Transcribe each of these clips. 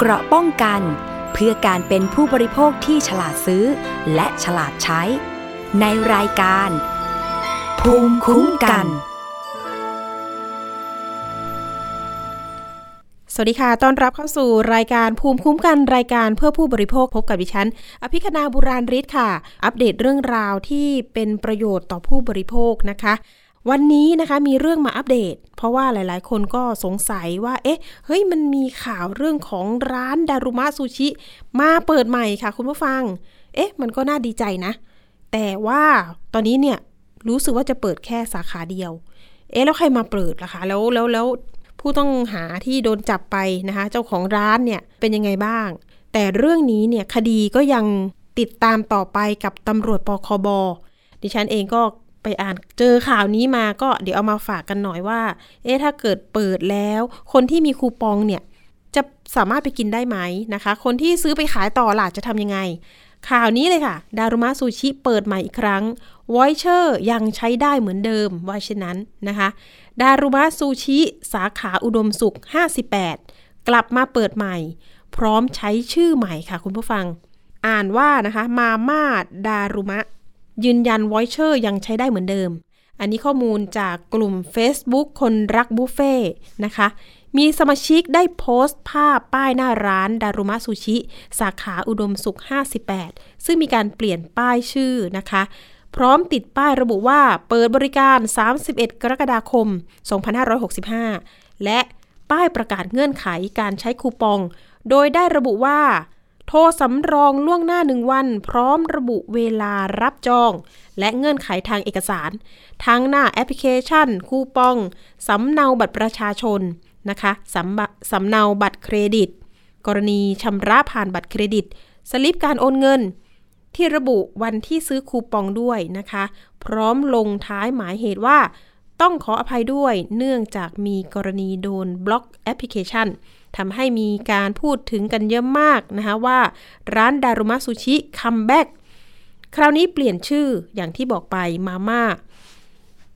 เกราะป้องกัน เพื่อการเป็นผู้บริโภคที่ฉลาดซื้อ และฉลาดใช้ ในรายการ ภูมิคุ้มกัน สวัสดีค่ะ ต้อนรับเข้าสู่รายการภูมิคุ้มกันรายการเพื่อผู้บริโภคพบกับดิฉัน อภิคณาบุราริศค่ะ อัปเดตเรื่องราวที่เป็นประโยชน์ต่อผู้บริโภคนะคะ วันนี้นะคะมีเรื่องมาอัปเดต เพราะว่าหลายๆ คนก็สงสัยว่า เอ๊ะ เฮ้ย มันมีข่าวเรื่องของร้านดารุมะซูชิ มาเปิดใหม่ค่ะคุณผู้ฟัง เอ๊ะ มันก็น่าดีใจนะ แต่ว่าตอนนี้เนี่ยรู้สึกว่าจะเปิดแค่สาขาเดียว เอ๊ะ แล้วใครมาเปิดล่ะคะ แล้วแล้วแล้วผู้ต้องหาที่โดนจับไปนะคะ เจ้าของร้านเนี่ยเป็นยังไงบ้าง แต่เรื่องนี้เนี่ยคดีก็ยังติดตามต่อไปกับตำรวจปคบดิฉันเองก็ ไปอ่านเจอข่าวนี้มาก็เดี๋ยวเอามาฝากกันหน่อยว่า เอ๊ะถ้าเกิดเปิดแล้ว คนที่มีคูปองเนี่ย จะสามารถไปกินได้ไหมนะคะ คนที่ซื้อไปขายต่อล่ะจะทำยังไง ข่าวนี้เลยค่ะ ดารุมะซูชิเปิดใหม่อีกครั้ง voucher ยังใช้ได้เหมือนเดิมว่าเช่นนั้นนะคะ ดารุมะซูชิสาขาอุดมสุข 58 กลับมาเปิดใหม่ พร้อมใช้ชื่อใหม่ค่ะคุณผู้ฟัง อ่านว่านะคะมาม่าดารุมะ ยืนยัน v o เชอร์ยังใช้ได้เหมือนเดิม อันนี้ข้อมูลจากกลุ่ม Facebook คนรักบุฟเฟ่นะคะ มีสมาชิกได้โพสต์ภาพป้ายหน้าร้านดารุมะซูชิ สาขาอุดมสุข 58 ซึ่งมีการเปลี่ยนป้ายชื่อนะคะ พร้อมติดป้ายระบุว่าเปิดบริการ 31 กรกฎาคม 2565 และป้ายประกาศเงื่อนไขการใช้คูปอง โดยได้ระบุว่า โทรสำรองล่วงหน้าหนึ่งวัน พร้อมระบุเวลารับจอง และเงื่อนไขทางเอกสาร ทั้งหน้าแอปพลิเคชัน คูปอง สำเนาบัตรประชาชนนะคะสำสำเนาบัตรเครดิต กรณีชำระผ่านบัตรเครดิต สลิปการโอนเงิน ที่ระบุวันที่ซื้อคูปองด้วยนะคะ พร้อมลงท้ายหมายเหตุว่า ต้องขออภัยด้วยเนื่องจากมีกรณีโดนบล็อกแอปพลิเคชัน ทำให้มีการพูดถึงกันเยอะมากนะคะว่าร้านดารุมะซูชิ comeback คราวนี้เปลี่ยนชื่ออย่างที่บอกไปมาม่า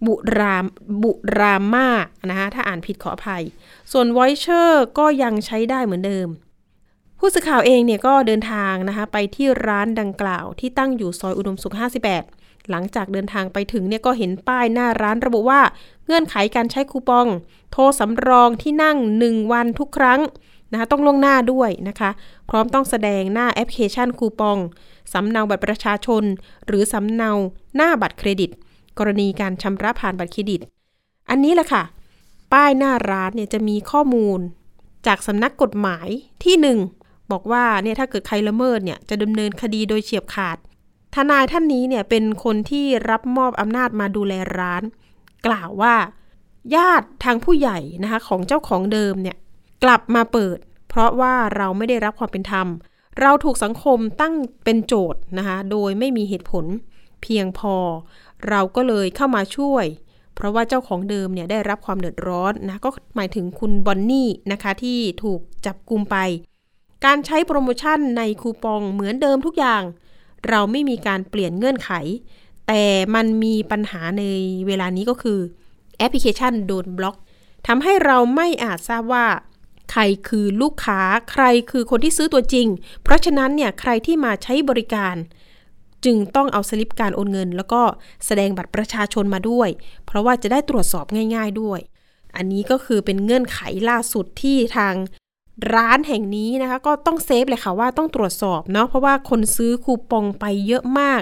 ดารุมะดารุมะนะคะถ้าอ่านผิดขออภัย ส่วน voucher ก็ยังใช้ได้เหมือนเดิม ผู้สื่อข่าวเองเนี่ยก็เดินทางนะคะไปที่ร้านดังกล่าวที่ตั้งอยู่ซอยอุดมสุข 58 หลังจากเดินทางไปถึงเนี่ยก็เห็นป้ายหน้าร้านระบุว่าเงื่อนไขการใช้คูปอง โทรสำรองที่นั่ง 1 วันทุกครั้งนะคะต้องล่วงหน้าด้วยนะคะ พร้อมต้องแสดงหน้าแอปพลิเคชันคูปองสำเนาบัตรประชาชน หรือสำเนาหน้าบัตรเครดิต กรณีการชำระผ่านบัตรเครดิต อันนี้แหละค่ะ ป้ายหน้าร้านเนี่ยจะมีข้อมูล จากสำนักกฎหมายที่ 1 บอกว่าเนี่ยถ้าเกิดใครละเมิดเนี่ยจะดำเนินคดีโดยเฉียบขาด ทนายท่านนี้เนี่ยเป็นคนที่รับมอบอำนาจมาดูแลร้าน กล่าวว่า ญาติทางผู้ใหญ่นะคะของเจ้าของเดิมเนี่ยกลับมาเปิด เพราะว่าเราไม่ได้รับความเป็นธรรม เราถูกสังคมตั้งเป็นโจทย์นะคะโดยไม่มีเหตุผลเพียงพอ เราก็เลยเข้ามาช่วย เพราะว่าเจ้าของเดิมเนี่ยได้รับความเดือดร้อนนะก็หมายถึงคุณบอนนี่นะคะที่ถูกจับกลุมไป การใช้โปรโมชั่นในคูปองเหมือนเดิมทุกอย่าง เราไม่มีการเปลี่ยนเงื่อนไข แต่มันมีปัญหาในเวลานี้ก็คือแอปพลิเคชันโดนบล็อกทำให้เราไม่อาจทราบว่า ใครคือลูกค้าใครคือคนที่ซื้อตัวจริง เพราะฉะนั้นเนี่ยใครที่มาใช้บริการ จึงต้องเอาสลิปการโอนเงิน แล้วก็แสดงบัตรประชาชนมาด้วย เพราะว่าจะได้ตรวจสอบง่าย ๆด้วย อันนี้ก็คือเป็นเงื่อนไขล่าสุดที่ทาง ร้านแห่งนี้นะคะ ก็ต้องเซฟเลยค่ะว่าต้องตรวจสอบเนาะเพราะว่าคนซื้อคูปองไปเยอะมาก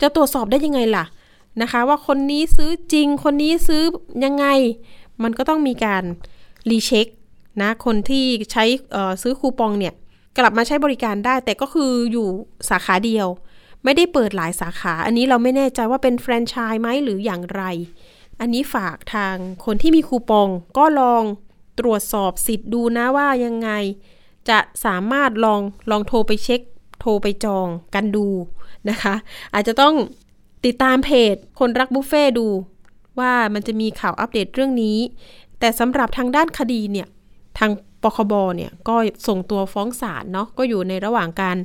จะตรวจสอบได้ยังไงล่ะนะคะ ว่าคนนี้ซื้อจริง คนนี้ซื้อยังไง มันก็ต้องมีการรีเช็คนะคนที่ใช้ซื้อคูปองเนี่ยกลับมาใช้บริการได้ แต่ก็คืออยู่สาขาเดียว ไม่ได้เปิดหลายสาขา อันนี้เราไม่แน่ใจว่าเป็นแฟรนไชส์ไหมหรืออย่างไร อันนี้ฝากทางคนที่มีคูปองก็ลอง ตรวจสอบสิทธิ์ดูนะว่ายังไง จะสามารถลองลองโทรไปเช็ค โทรไปจองกันดูนะคะ อาจจะต้องติดตามเพจคนรักบุฟเฟ่ดู ว่ามันจะมีข่าวอัปเดตเรื่องนี้ แต่สำหรับทางด้านคดีเนี่ยทางปคบเนี่ยก็ส่งตัวฟ้องศาลเนาะก็อยู่ในระหว่างการ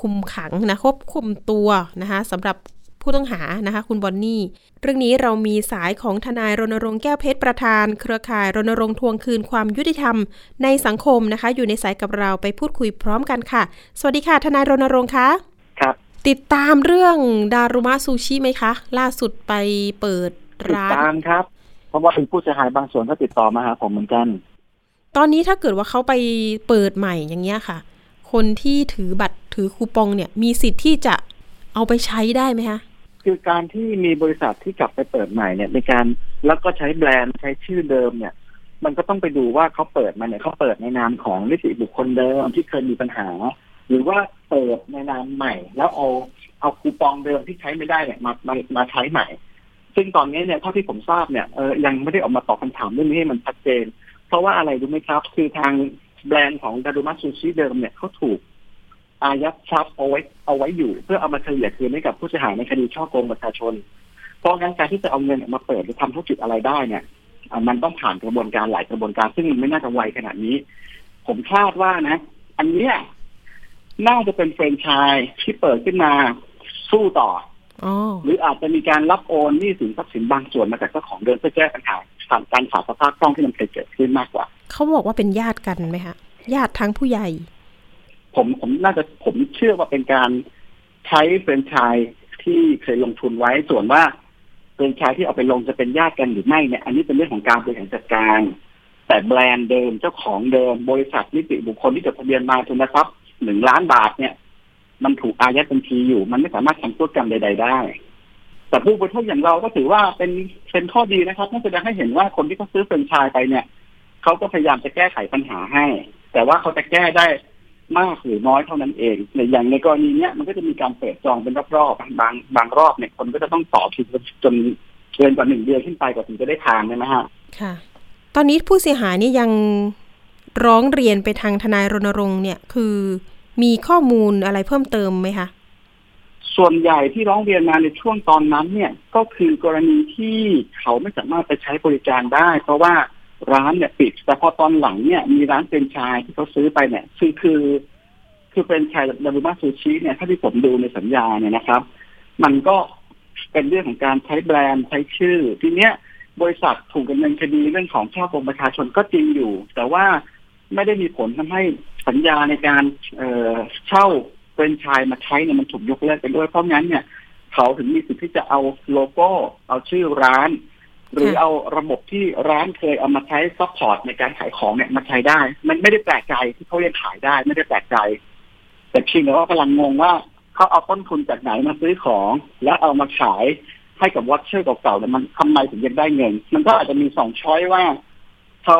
คุมขังนะควบคุมตัวนะคะสำหรับ ผผู้ต้องหานะคะ คุณบอนนี่ เรื่องนี้เรามีสายของทนายรณรงค์แก้วเพชรประธาน เครือข่ายรณรงค์ทวงคืนความยุติธรรม ในสังคมนะคะ อยู่ในสายกับเราไปพูดคุยพร้อมกันค่ะ สวัสดีค่ะ ทนายรณรงค์คะครับ ติดตามเรื่องดารุมะซูชิไหมคะ ล่าสุดไปเปิดติดร้านตามครับ เพราะว่าเป็นผู้เสียหายบางส่วนก็ติดต่อมาหาผมเหมือนกัน ตอนนี้ถ้าเกิดว่าเขาไปเปิดใหม่อย่างเงี้ยค่ะ คนที่ถือบัตรถือคูปองเนี่ย มีสิทธิ์ที่จะเอาไปใช้ได้ไหมคะ คือการที่มีบริษัทที่กลับไปเปิดใหม่เนี่ยในการแล้วก็ใช้แบรนด์ใช้ชื่อเดิมเนี่ย มันก็ต้องไปดูว่าเขาเปิดมาเนี่ยเขาเปิดในนามของนิติบุคคลเดิมที่เคยมีปัญหา หรือว่าเปิดในนามใหม่ แล้วเอาเอาคูปองเดิมที่ใช้ไม่ได้เนี่ยมามามาใช้ใหม่ ซึ่งตอนนี้เนี่ยเท่าที่ผมทราบเนี่ยเออยังไม่ได้ออกมาตอบคำถามเรื่องนี้ให้มันชัดเจน เพราะว่าอะไรรู้ไหมครับ คือทางแบรนด์ของดารุมาซูชิเดิมเนี่ยเขาถูก อายัดทรัพย์เอาไว้เอาไว้อยู่ เพื่อเอามาเฉลี่ยคืนให้กับผู้เสียหายในคดีช่อโกงประชาชน เพราะงั้นการที่จะเอาเงินเนี่ยมาเปิดหรือทำธุรกิจอะไรได้เนี่ยอะมันต้องผ่านกระบวนการหลายกระบวนการซึ่งมันไม่น่าจะไวขนาดนี้ ผมคาดว่านะ อันเนี้ยน่าจะเป็นแฟรนไชส์ที่เปิดขึ้นมาสู้ต่ออ๋อหรืออาจจะมีการรับโอนหนี้สินทรัพย์สินบางส่วนมาจากเจ้าของเดิมเพื่อแก้ปัญหาผ่านการขาดสภาพคล่องที่มันเคยเกิดขึ้นมากกว่า เขาบอกว่าเป็นญาติกันไหมคะญาติทั้งผู้ใหญ่ ผมผมน่าจะผมเชื่อว่าเป็นการใช้แฟรนชส์ที่เคยลงทุนไว้ส่วนว่าแฟรนชส์ที่เอาไปลงจะเป็นญาติกันหรือไม่เนี่ย อันนี้เป็นเรื่องของการบริหารจัดการ แต่แบรนด์เดิมเจ้าของเดิม บริษัทนิติบุคคลที่จดทะเบียนมาทุนทรัพย์หนึ่งล้านบาทเนี่ย มันถูกอายัดบัญชีอยู่ มันไม่สามารถทำธุรกรรมใด ๆ ได้ แต่ผู้บริโภคอย่างเราก็ถือว่าเป็นเป็นข้อดีนะครับนั่นแสดงให้เห็นว่าคนที่เขาซื้อแฟรนชส์ไปเนี่ยเขาก็พยายามจะแก้ไขปัญหาให้ แต่ว่าเขาจะแก้ได้ มากหรือน้อยเท่านั้นเองในอย่างในกรณีเนี้ยมันก็จะมีการเปิดจองเป็นรอบๆบางบางรอบเนี่ยคนก็จะต้องต่อคิวจนเกินกว่าหนึ่งเดือนขึ้นไปกว่าถึงจะได้ทานใช่ไหมฮะค่ะ ตอนนี้ผู้เสียหายนี่ยังร้องเรียนไปทางทนายรณรงค์เนี่ยคือมีข้อมูลอะไรเพิ่มเติมไหมคะส่วนใหญ่ที่ร้องเรียนมาในช่วงตอนนั้นเนี่ยก็คือกรณีที่เขาไม่สามารถไปใช้บริการได้ เพราะว่า ร้านเนี่ยปิด แต่พอตอนหลังเนี่ยมีร้านเป็นชายที่เขาซื้อไปเนี่ยคือคือ คือเป็นชายดารุมาซูชิเนี่ยถ้าที่ผมดูในสัญญาเนี่ยนะครับ มันก็เป็นเรื่องของการใช้แบรนด์ใช้ชื่อ ทีเนี้ยบริษัทถูกดำเนินคดีเรื่องของช่อกงประชาชนก็จริงอยู่ แต่ว่าไม่ได้มีผลทำให้สัญญาในการเอ่อเช่าเป็นชายมาใช้เนี่ยมันถูกยกเลิกไปด้วยเพราะงั้นเนี่ย เขาถึงมีสิทธิ์ที่จะเอาโลโก้ เอาชื่อร้าน หรือค่ะเอาระบบที่ร้านเคยเอามาใช้ support ในการขายของเนี่ยมาใช้ได้ มันไม่ได้แปลกใจที่เขายังขายได้ไม่ได้แปลกใจ แต่เพียงแต่ว่ากำลังงงว่าเขาเอาต้นทุนจากไหนมาซื้อของ แล้วเอามาขายให้กับ voucher เก่าๆเนี่ยมันทำไมถึงยังได้เงิน มันก็อาจจะมีสอง choice ว่าเขา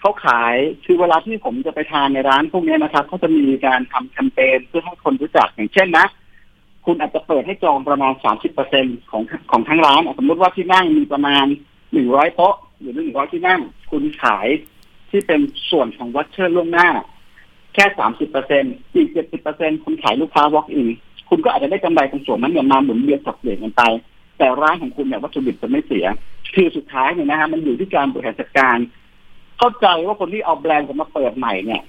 เขาขายคือเวลาที่ผมจะไปทานในร้านพวกเนี้ยนะครับเขาจะมีการทำแคมเปญเพื่อให้คนรู้จักอย่างเช่นนะ คุณอาจจะเปิดให้จองประมาณสามสิบเปอร์เซ็นของของทั้งร้านสมมติว่าที่นั่งมีประมาณหนึ่งร้อยโต๊ะหรือหนึ่งร้อยที่นั่ง คุณขายที่เป็นส่วนของวัชเชอร์ล่วงหน้า แค่สามสิบเปอร์เซ็นอีกเจ็ดสิบเปอร์เซ็นคุณขายลูกค้า walk in คุณก็อาจจะได้กำไรตรงส่วนนั้นเนี่ยมาหมุนเวียนสับเปลี่ยนกันไป แต่ร้านของคุณเนี่ยวัตถุดิบจะไม่เสีย คือสุดท้ายเนี่ยนะฮะมันอยู่ที่การบริหารจัดการ เข้าใจว่าคนที่เอาแบรนด์มาเปิดใหม่เนี่ย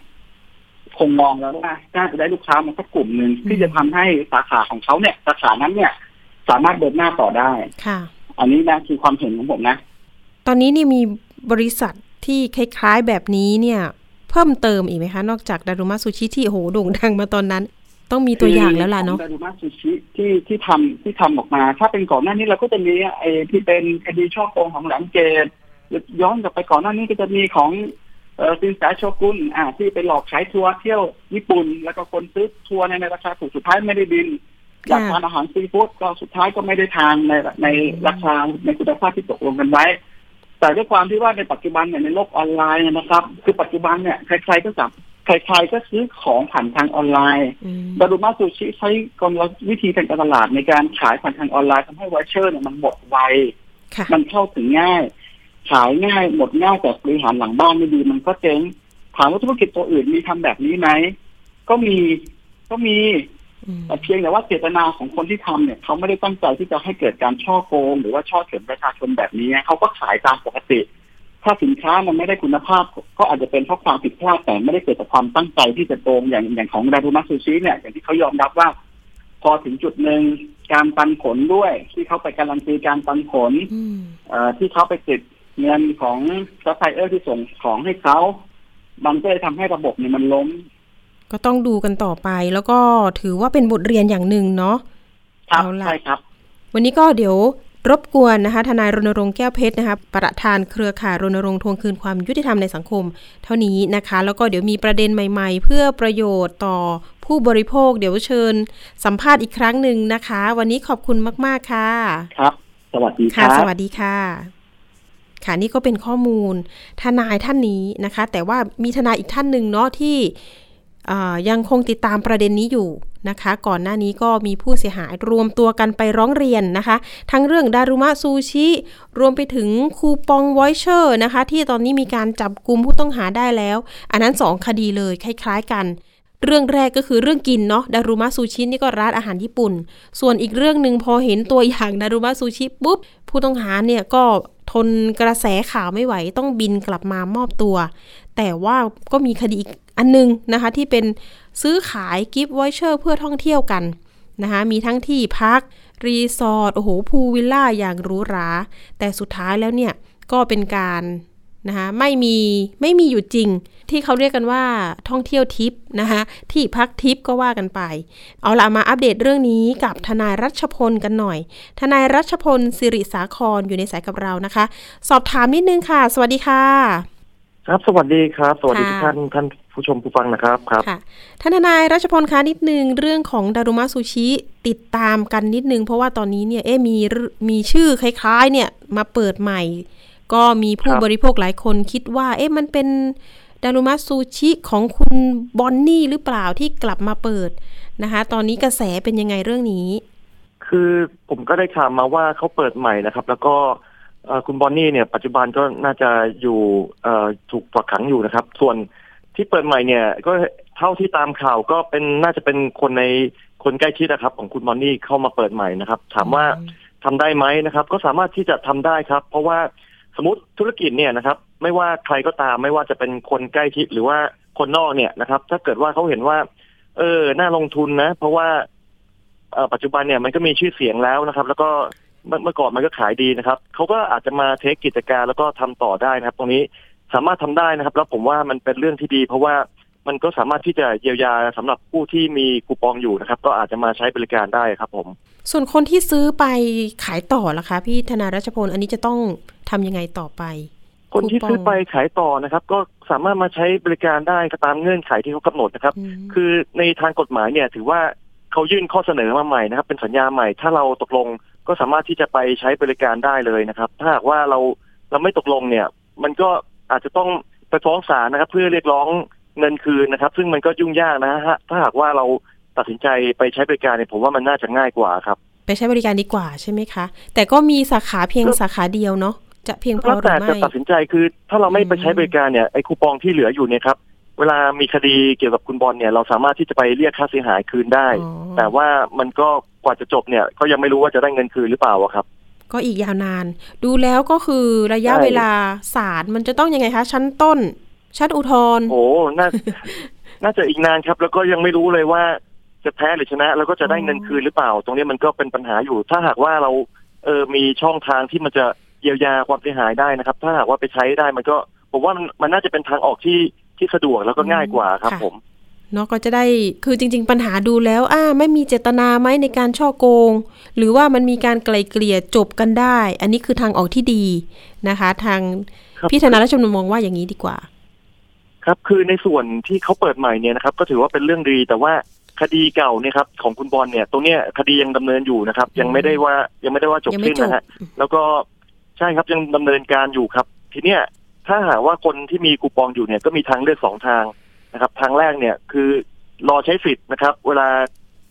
คงมองแล้วว่าน่าจะได้ลูกค้ามาสักกลุ่มหนึ่งที่จะทำให้สาขาของเขาเนี่ย สาขานั้นเนี่ย สามารถเดินหน้าต่อได้ค่ะ อันนี้นะคือความเห็นของผมนะ ตอนนี้นี่มีบริษัทที่คล้ายๆแบบนี้เนี่ย เพิ่มเติมอีกไหมคะ นอกจากดารุมาซูชิที่โอ้โหโด่งดังมาตอนนั้น ต้องมีตัวอย่างแล้วล่ะเนาะดารุมาซูชิที่ที่ทำที่ทำออกมา ถ้าเป็นก่อนหน้านี้เราก็จะมีไอ้ที่เป็นคดีฉ้อโกงของแหลมเกตย้อนกลับไปก่อนหน้านี้ก็จะมีของ เออซินแสโชกุนอ่า ที่ไปหลอกขายทัวร์เที่ยวญี่ปุ่น แล้วก็คนซื้อทัวร์ในในราคาถูกสุดท้ายไม่ได้บินอยากทานอาหารซีฟู้ดก็สุดท้ายก็ไม่ได้ทานในในราคาในคุณภาพที่ตกลงกันไว้ แต่ด้วยความที่ว่าในปัจจุบันเนี่ยในโลกออนไลน์นะครับ คือปัจจุบันเนี่ยใครๆก็จับใครๆก็ซื้อของผ่านทางออนไลน์อืมดารุมาซูชิใช้กลวิธีทางการตลาดในการขายผ่านทางออนไลน์ทำให้วอชเชอร์เนี่ยมันหมดไวค่ะมันเข้าถึงง่าย ขายง่ายหมดง่ายแต่บริหารหลังบ้านไม่ดีมันก็เจ๊งถามว่าธุรกิจตัวอื่นมีทำแบบนี้ไหมก็มีก็มีอืมแต่เพียงแต่ว่าเจตนาของคนที่ทำเนี่ย เขาไม่ได้ตั้งใจที่จะให้เกิดการช่อโกง หรือว่าช่อเฉือนประชาชนแบบนี้เขาก็ขายตามปกติ ถ้าสินค้ามันไม่ได้คุณภาพ ก็อาจจะเป็นเพราะความผิดพลาดแต่ไม่ได้เกิดจากความตั้งใจที่จะโกงอย่างอย่างของดารุมาซูชิเนี่ยอย่างที่เขายอมรับว่า พอถึงจุดหนึ่งการปันผลด้วย ที่เขาไปการันตีการปันผลอืมเอ่อที่เขาไปติด เงินของซัพพลายเออร์ที่ส่งของให้เขา มันก็เลยทำให้ระบบเนี่ยมันล้ม ก็ต้องดูกันต่อไปแล้วก็ถือว่าเป็นบทเรียนอย่างหนึ่งเนาะครับเอาล่ะใช่ครับ วันนี้ก็เดี๋ยวรบกวนนะคะ ทนายรณรงค์แก้วเพชรนะคะประธานเครือข่ายรณรงค์ทวงคืนความยุติธรรมในสังคม เท่านี้นะคะ แล้วก็เดี๋ยวมีประเด็นใหม่ ๆ เพื่อประโยชน์ต่อผู้บริโภค เดี๋ยวเชิญสัมภาษณ์อีกครั้งหนึ่งนะคะ วันนี้ขอบคุณมาก ๆ ค่ะ ครับ สวัสดีคค่ะรับสวัสดีค่ะ ค่ะนี่ก็เป็นข้อมูลทนายท่านนี้นะคะ แต่ว่ามีทนายอีกท่านหนึ่งเนาะที่ยังคงติดตามประเด็นนี้อยู่นะคะ ก่อนหน้านี้ก็มีผู้เสียหายรวมตัวกันไปร้องเรียนนะคะ ทั้งเรื่องดารุมะซูชิ รวมไปถึงคูปอง voucher นะคะ ที่ตอนนี้มีการจับกลุ่มผู้ต้องหาได้แล้ว อันนั้นสองคดีเลยคล้าย ๆ กัน เรื่องแรกก็คือเรื่องกินเนาะดารุมะซูชินี่ก็ร้านอาหารญี่ปุ่น ส่วนอีกเรื่องหนึ่งพอเห็นตัวอย่างดารุมะซูชิปุ๊บผู้ต้องหาเนี่ยก็ ทนกระแสข่าวไม่ไหวต้องบินกลับมามอบตัว แต่ว่าก็มีคดีอีกอันนึงนะคะ ที่เป็นซื้อขายกิฟต์วอยเชอร์เพื่อท่องเที่ยวกันนะคะมีทั้งที่พัก รีสอร์ทโอ้โหพูลวิลล่าอย่างหรูหรา แต่สุดท้ายแล้วเนี่ย ก็เป็นการ นะคะไม่มีไม่มีอยู่จริง ที่เขาเรียกกันว่าท่องเที่ยวทิปนะคะที่พักทิปก็ว่ากันไป เอาละมาอัปเดตเรื่องนี้กับทนายรัชพลกันหน่อย ทนายรัชพลสิริสาครอยู่ในสายกับเรานะคะ สอบถามนิดนึงค่ะ สวัสดีค่ะ ครับ สวัสดีครับ สวัสดีค่ะทุกท่านท่านผู้ชมผู้ฟังนะครับครับค่ะท่านทนายรัชพลคะนิดนึงเรื่องของดารุมะซูชิติดตามกันนิดนึง เพราะว่าตอนนี้เนี่ยเอ๊ะมีเรื่องมีชื่อคล้ายๆ เนี่ยมาเปิดใหม่ ก็มีผู้ครับบริโภคหลายคนคิดว่า เอ๊ะมันเป็นดารุมะซูชิของคุณบอนนี่หรือเปล่าที่กลับมาเปิดนะคะ ตอนนี้กระแสเป็นยังไงเรื่องนี้ คือผมก็ได้ข่าวมาว่าเขาเปิดใหม่นะครับ แล้วก็เอ่อคุณบอนนี่เนี่ย ปัจจุบันก็น่าจะอยู่เอ่อถูกฝักขังอยู่นะครับ ส่วนที่เปิดใหม่เนี่ย ก็เท่าที่ตามข่าวก็เป็นน่าจะเป็นคนในคนใกล้ชิดนะครับ ของคุณบอนนี่เข้ามาเปิดใหม่นะครับ ถามว่าทำได้ไหมนะครับ ก็สามารถที่จะทำได้ครับ เพราะว่า สมมติธุรกิจเนี่ยนะครับ ไม่ว่าใครก็ตามไม่ว่าจะเป็นคนใกล้ชิดหรือว่าคนนอกเนี่ยนะครับ ถ้าเกิดว่าเขาเห็นว่า เออน่าลงทุนนะ เพราะว่าปัจจุบันเนี่ยมันก็มีชื่อเสียงแล้วนะครับ แล้วก็เมื่อก่อนมันก็ขายดีนะครับเขาก็อาจจะมาเทคกิจการแล้วก็ทำต่อได้นะครับ ตรงนี้สามารถทำได้นะครับ แล้วผมว่ามันเป็นเรื่องที่ดี เพราะว่ามันก็สามารถที่จะเยียวยาสำหรับผู้ที่มีคูปองอยู่นะครับ ก็อาจจะมาใช้บริการได้ครับผม ส่วนคนที่ซื้อไปขายต่อล่ะคะพี่ธนายรัชพลอันนี้จะต้องทำยังไงต่อไป คนที่คูปองซื้อไปขายต่อนะครับ ก็สามารถมาใช้บริการได้ตามเงื่อนไขที่เขากำหนดนะครับอืมคือในทางกฎหมายเนี่ย ถือว่าเขายื่นข้อเสนอมาใหม่นะครับ เป็นสัญญาใหม่ ถ้าเราตกลงก็สามารถที่จะไปใช้บริการได้เลยนะครับ ถ้าหากว่าเราเราไม่ตกลงเนี่ย มันก็อาจจะต้องไปฟ้องศาลนะครับ เพื่อเรียกร้องเงินคืนนะครับ ซึ่งมันก็ยุ่งยากนะฮะถ้าหากว่าเรา ตัดสินใจไปใช้บริการเนี่ยผมว่ามันน่าจะง่ายกว่าครับ ไปใช้บริการดีกว่าใช่ไหมคะ แต่ก็มีสาขาเพียงก็สาขาเดียวเนาะจะเพียงพอแล้วหรืแต่อไม่จะตัดสินใจคือถ้าเราไม่ไปใช้อืมบริการเนี่ยไอ้คูปองที่เหลืออยู่เนี่ยครับเวลามีคดีเกี่ยวกับคุณบอลเนี่ยเราสามารถที่จะไปเรียกค่าเสียหายคืนได้อ๋อแต่ว่ามันก็กว่าจะจบเนี่ยก็ยังไม่รู้ว่าจะได้เงินคืนหรือเปล่าอะครับ ก็อีกยาวนาน ดูแล้วก็คือระยะใช่เวลาศาลมันจะต้องยังไงคะ ชั้นต้น ชั้นอุทธรณ์โอ้น่าน่าจะอีกนานครับ แล้วก็ยังไม่รู้เลยว่า จะแพ้หรือชนะแล้วก็จะได้เงินคืนหรือเปล่า ตรงนี้มันก็เป็นปัญหาอยู่ ถ้าหากว่าเราเออมีช่องทางที่มันจะเยียวยาความเสียหายได้นะครับ ถ้าหากว่าไปใช้ได้มันก็ผมว่ามันมันน่าจะเป็นทางออกที่ที่สะดวกแล้วก็ง่ายกว่าครับผมเนาะก็จะได้คือจริง ๆ ปัญหาดูแล้วอ่าไม่มีเจตนาไหมในการช่อโกง หรือว่ามันมีการไกลเกลี่ยจบกันได้ อันนี้คือทางออกที่ดีนะคะ ทางครับพี่ธนารัชมนมองว่าอย่างนี้ดีกว่า ครับคือในส่วนที่เขาเปิดใหม่เนี่ยนะครับ ก็ถือว่าเป็นเรื่องดีแต่ว่า คดีเก่าเนี่ยครับของคุณบอลเนี่ยตรงเนี้ยคดียังดำเนินอยู่นะครับ ยังไม่ได้ว่ายังไม่ได้ว่าจบยังไม่สิ้นจบนะฮะแล้วก็ใช่ครับยังดำเนินการอยู่ครับ ทีเนี้ยถ้าหากว่าคนที่มีคูปองอยู่เนี่ยก็มีทางเลือกสองทางนะครับ ทางแรกเนี่ยคือรอใช้สิทธิ์นะครับ เวลา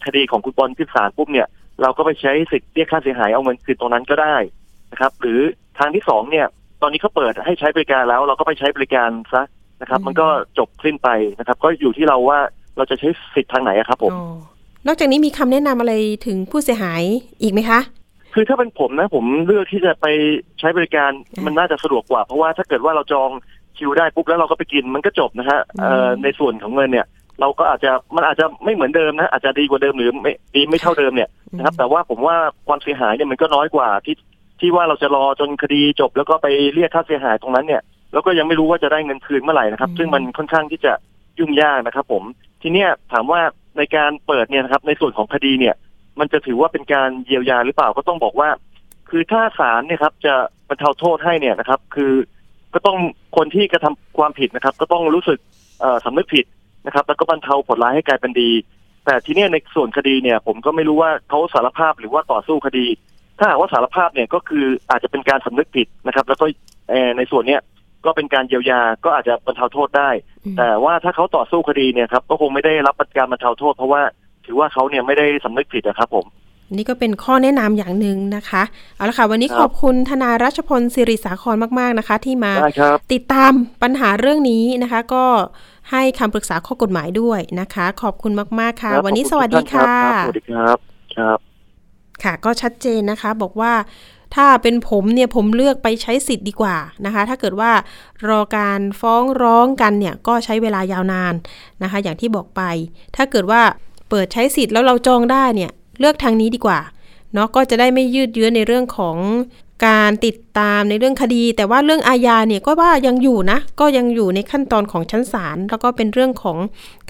คดีของคุณบอลขึ้นศาลปุ๊บเนี่ย เราก็ไปใช้สิทธิ์เรียกค่าเสียหายเอาเงินคืนตรงนั้นก็ได้นะครับ หรือทางที่สองเนี่ย ตอนนี้เขาเปิดให้ใช้บริการแล้ว เราก็ไปใช้บริการซะนะครับอืมมันก็จบสิ้นไปนะครับ ก็อยู่ที่เราว่า เราจะใช้สิทธิ์ทางไหนอะครับผมอ๋อนอกจากนี้มีคำแนะนำอะไรถึงผู้เสียหายอีกไหมคะ คือถ้าเป็นผมนะ ผมเลือกที่จะไปใช้บริการอืมมันน่าจะสะดวกกว่า เพราะว่าถ้าเกิดว่าเราจองคิวได้ปุ๊บแล้วเราก็ไปกินมันก็จบนะฮะเอ่ออืมในส่วนของเงินเนี่ย เราก็อาจจะมันอาจจะไม่เหมือนเดิมนะอาจจะดีกว่าเดิมหรือไม่ดีไม่เท่าเดิมเนี่ยนะครับ แต่ว่าผมว่าความเสียหายเนี่ยมันก็น้อยกว่าที่ที่ว่าเราจะรอจนคดีจบ แล้วก็ไปเรียกค่าเสียหายตรงนั้นเนี่ยแล้วก็ยังไม่รู้ว่าจะได้เงินคืนเมื่อไหร่นะครับ ซึ่งมันค่อนข้างที่จะยุ่งยากนะครับ ผม ทีเนี้ยถามว่าในการเปิดเนี่ยนะครับ ในส่วนของคดีเนี่ย มันจะถือว่าเป็นการเยียวยาหรือเปล่าก็ต้องบอกว่า คือถ้าศาลเนี่ยครับจะบรรเทาโทษให้เนี่ยนะครับ คือก็ต้องคนที่กระทำความผิดนะครับ ก็ต้องรู้สึกสำนึกผิดนะครับ แล้วก็บรรเทาผลร้ายให้กลายเป็นดี แต่ทีนี้ในส่วนคดีเนี่ย ผมก็ไม่รู้ว่าเขาสารภาพหรือว่าต่อสู้คดี ถ้าหากว่าสารภาพเนี่ยก็คืออาจจะเป็นการสำนึกผิดนะครับ แล้วก็ในส่วนเนี้ย ก็เป็นการเยียวยาก็อาจจะบรรเทาโทษได้ แต่ว่าถ้าเขาต่อสู้คดีเนี่ยครับก็คงไม่ได้รับการบรรเทาโทษ เพราะว่าถือว่าเขาเนี่ยไม่ได้สำนึกผิดนะครับผมนี่ก็เป็นข้อแนะนำอย่างหนึ่งนะคะ เอาละค่ะ วันนี้ขอบคุณทนายรัชพลศิริสาครมาก ๆ นะคะ ที่มาติดตามปัญหาเรื่องนี้นะคะ ก็ให้คำปรึกษาข้อกฎหมายด้วยนะคะ ขอบคุณมาก ๆ ค่ะ วันนี้สวัสดีค่ะสวัสดีครับครับ ค่ะก็ชัดเจนนะคะ บอกว่า ถ้าเป็นผมเนี่ยผมเลือกไปใช้สิทธิ์ดีกว่านะคะ ถ้าเกิดว่ารอการฟ้องร้องกันเนี่ยก็ใช้เวลายาวนานนะคะ อย่างที่บอกไป ถ้าเกิดว่าเปิดใช้สิทธิ์แล้วเราจองได้เนี่ยเลือกทางนี้ดีกว่าเนาะก็จะได้ไม่ยืดเยื้อในเรื่องของการติดตามในเรื่องคดี แต่ว่าเรื่องอาญาเนี่ยก็ว่ายังอยู่นะ ก็ยังอยู่ในขั้นตอนของชั้นศาลแล้วก็เป็นเรื่องของ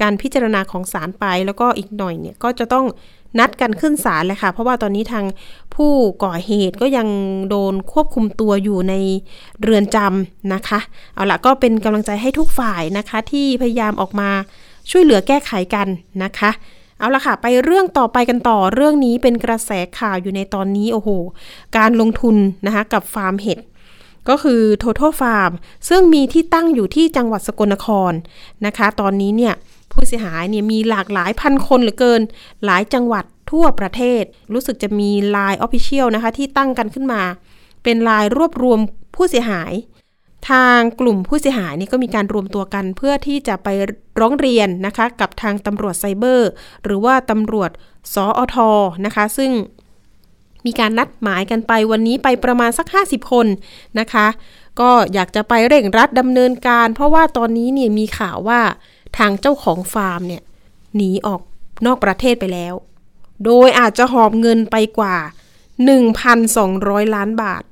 การพิจารณาของศาลไป แล้วก็อีกหน่อยเนี่ยก็จะต้อง นัดกันขึ้นศาลเลยค่ะ เพราะว่าตอนนี้ทางผู้ก่อเหตุก็ยังโดนควบคุมตัวอยู่ในเรือนจำนะคะ เอาละก็เป็นกำลังใจให้ทุกฝ่ายนะคะ ที่พยายามออกมาช่วยเหลือแก้ไขกันนะคะเอาละค่ะ ไปเรื่องต่อไปกันต่อเรื่องนี้เป็นกระแสข่าวอยู่ในตอนนี้โอ้โห การลงทุนนะคะกับฟาร์มเห็ดก็คือ Total Farm ซึ่งมีที่ตั้งอยู่ที่จังหวัดสกลนครนะคะ ตอนนี้เนี่ย ผู้เสียหายเนี่ยมีหลากหลายพันคนเหลือเกิน หลายจังหวัดทั่วประเทศ รู้สึกจะมี Line Official นะคะ ที่ตั้งกันขึ้นมา เป็นลายรวบรวมผู้เสียหาย ทางกลุ่มผู้เสียหายนี่ก็มีการรวมตัวกันเพื่อที่จะไปร้องเรียนนะคะ กับทางตำรวจไซเบอร์ หรือว่าตำรวจสออทนะคะ ซึ่งมีการนัดหมายกันไปวันนี้ไปประมาณสัก 50 คนนะคะ ก็อยากจะไปเร่งรัดดำเนินการ เพราะว่าตอนนี้เนี่ยมีข่าวว่า ทางเจ้าของฟาร์มเนี่ยหนีออกนอกประเทศไปแล้ว โดยอาจจะหอบเงินไปกว่า 1,200 ล้านบาท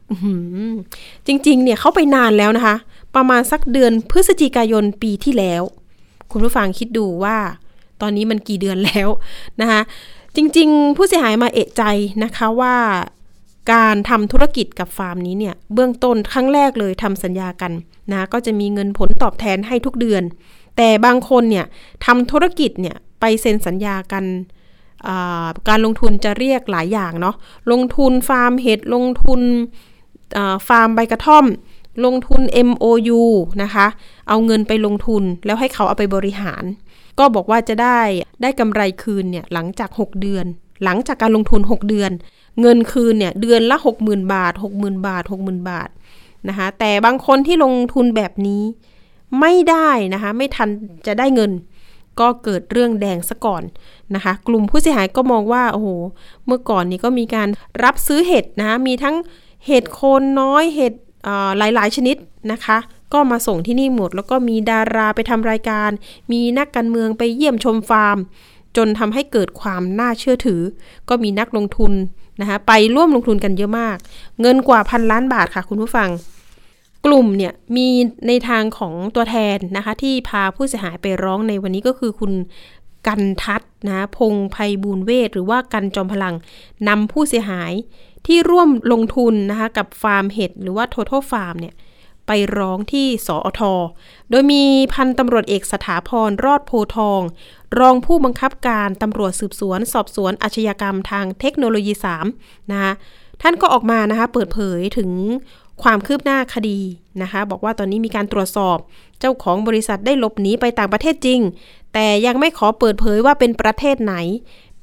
จริงๆ เนี่ยเขาไปนานแล้วนะคะ ประมาณสักเดือนพฤศจิกายนปีที่แล้ว คุณผู้ฟังคิดดูว่า ตอนนี้มันกี่เดือนแล้วนะคะจริงๆ ผู้เสียหายมาเอะใจนะคะว่าการทำธุรกิจกับฟาร์มนี้เนี่ย เบื้องต้นครั้งแรกเลยทำสัญญากันนะ ก็จะมีเงินผลตอบแทนให้ทุกเดือน แต่บางคนเนี่ยทำธุรกิจเนี่ยไปเซ็นสัญญากันการลงทุนจะเรียกหลายอย่างเนาะลงทุนฟาร์มเห็ดลงทุนฟาร์มใบกระท่อม ลงทุน MOU นะคะ เอาเงินไปลงทุนแล้วให้เขาเอาไปบริหาร ก็บอกว่าจะได้ได้กำไรคืนเนี่ยหลังจาก 6 เดือน หลังจากการลงทุน 6 เดือน เงินคืนเนี่ยเดือนละ 60,000 บาท 60,000 บาท 60,000 บาทนะคะแต่บางคนที่ลงทุนแบบนี้ ไม่ได้นะคะไม่ทันจะได้เงิน ก็เกิดเรื่องแดงซะก่อนนะคะ กลุ่มผู้เสียหายก็มองว่าโอ้โหเมื่อก่อนนี้ก็มีการรับซื้อเห็ดนะคะมีทั้งเห็ดโคนน้อยเห็ดหลายๆ ชนิดนะคะ ก็มาส่งที่นี่หมด แล้วก็มีดาราไปทำรายการ มีนักการเมืองไปเยี่ยมชมฟาร์ม จนทำให้เกิดความน่าเชื่อถือ ก็มีนักลงทุนนะคะไปร่วมลงทุนกันเยอะมาก เงินกว่าพันล้านบาทค่ะคุณผู้ฟัง กลุ่มเนี่ยมีในทางของตัวแทนนะคะที่พาผู้เสียหายไปร้องในวันนี้ก็คือคุณกันทัศนะพงภัยบูนเวทหรือว่ากันจอมพลังนำผู้เสียหายที่ร่วมลงทุนนะคะกับฟาร์มเห็ดหรือว่า Total Farm เนี่ยไปร้องที่สอทอโดยมีพันตำรวจเอกสถาพรรอดโพทอง รองผู้บังคับการตำรวจสืบสวน สอบสวนอาชญากรรมทางเทคโนโลยี 3 นะคะท่านก็ออกมานะคะเปิดเผยถึง ความคืบหน้าคดีนะคะ บอกว่าตอนนี้มีการตรวจสอบ เจ้าของบริษัทได้หลบหนีไปต่างประเทศจริง แต่ยังไม่ขอเปิดเผยว่าเป็นประเทศไหน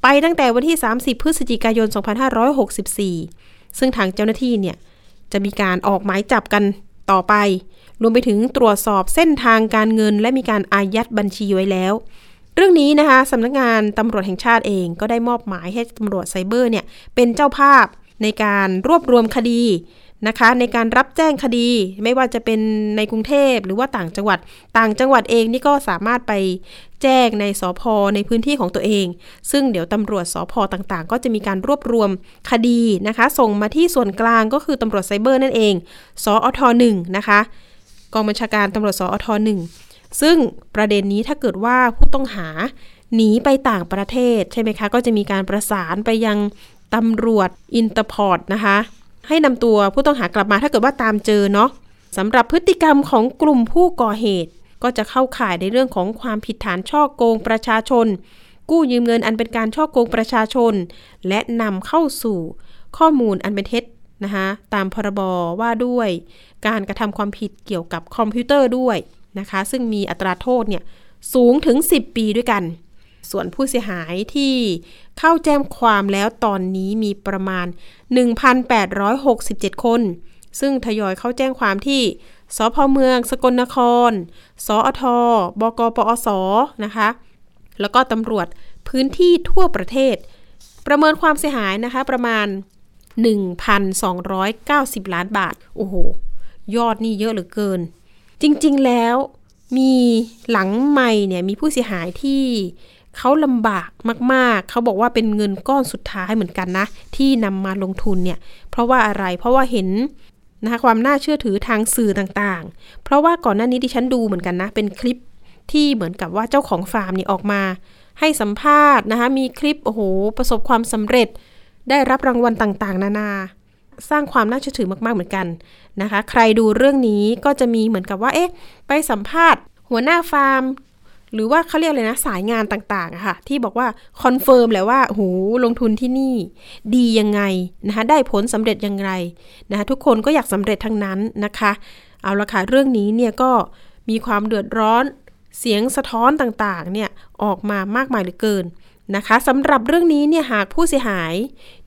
ไปตั้งแต่วันที่ 30 พฤศจิกายน 2564 ซึ่งทางเจ้าหน้าที่เนี่ยจะมีการออกหมายจับกันต่อไป รวมไปถึงตรวจสอบเส้นทางการเงิน และมีการอายัดบัญชีไว้แล้ว เรื่องนี้นะคะสำนักงานตำรวจแห่งชาติเองก็ได้มอบหมายให้ตำรวจไซเบอร์เนี่ยเป็นเจ้าภาพในการรวบรวมคดี นะคะ ในการรับแจ้งคดีไม่ว่าจะเป็นในกรุงเทพหรือว่าต่างจังหวัดต่างจังหวัดเองนี่ก็สามารถไปแจ้งในสพในพื้นที่ของตัวเอง ซึ่งเดี๋ยวตำรวจสภต่างๆ ก็จะมีการรวบรวมคดีนะคะ ส่งมาที่ส่วนกลางก็คือตำรวจไซเบอร์นั่นเองสอทหนึ่งนะคะกองบัญชาการตำรวจสอทหนึ่งซึ่งประเด็นนี้ถ้าเกิดว่าผู้ต้องหาหนีไปต่างประเทศใช่ไหมคะ ก็จะมีการประสานไปยังตำรวจอินเตอร์พอร์ตนะคะ ให้นำตัวผู้ต้องหากลับมาถ้าเกิดว่าตามเจอเนาะสำหรับพฤติกรรมของกลุ่มผู้ก่อเหตุ ก็จะเข้าข่ายในเรื่องของความผิดฐานช่อโกงประชาชน กู้ยืมเงินอันเป็นการช่อโกงประชาชน และนำเข้าสู่ข้อมูลอันเป็นเท็จนะคะตามพรบว่าด้วยการกระทำความผิดเกี่ยวกับคอมพิวเตอร์ด้วยนะคะ ซึ่งมีอัตราโทษเนี่ยสูงถึง 10 ปีด้วยกัน ส่วนผู้เสียหายที่เข้าแจ้งความแล้วตอนนี้มีประมาณ 1,867 คน ซึ่งทยอยเข้าแจ้งความที่สพเมือง สกลนคร สอทบกปอสนะคะ แล้วก็ตำรวจพื้นที่ทั่วประเทศ ประเมินความเสียหายนะคะประมาณ 1,290 ล้านบาท โอ้โห ยอดนี่เยอะเหลือเกิน จริงๆแล้วมีหลังไม่เนี่ยมีผู้เสียหายที่ เขาลำบากมากๆ เขาบอกว่าเป็นเงินก้อนสุดท้ายเหมือนกันนะ ที่นำมาลงทุนเนี่ย เพราะว่าอะไร เพราะว่าเห็นนะคะความน่าเชื่อถือทางสื่อต่างๆ เพราะว่าก่อนหน้านี้ที่ฉันดูเหมือนกันนะ เป็นคลิปที่เหมือนกับว่าเจ้าของฟาร์มนี่ออกมา ให้สัมภาษณ์นะคะ มีคลิปโอ้โหประสบความสำเร็จ ได้รับรางวัลต่างๆ นานา สร้างความน่าเชื่อถือมากๆเหมือนกันนะคะ ใครดูเรื่องนี้ก็จะมีเหมือนกับว่า เอ๊ะ ไปสัมภาษณ์ หัวหน้าฟาร์ม หรือว่าเขาเรียกเลยนะสายงานต่างๆอะค่ะ ที่บอกว่าconfirm แหละว่าโหลงทุนที่นี่ ดียังไงนะคะได้ผลสำเร็จยังไงนะคะทุกคนก็อยากสำเร็จทั้งนั้นนะคะ เอาละค่ะเรื่องนี้เนี่ยก็มีความเดือดร้อนเสียงสะท้อนต่างๆเนี่ยออกมามากมายเหลือเกินนะคะสำหรับเรื่องนี้เนี่ยหากผู้เสียหาย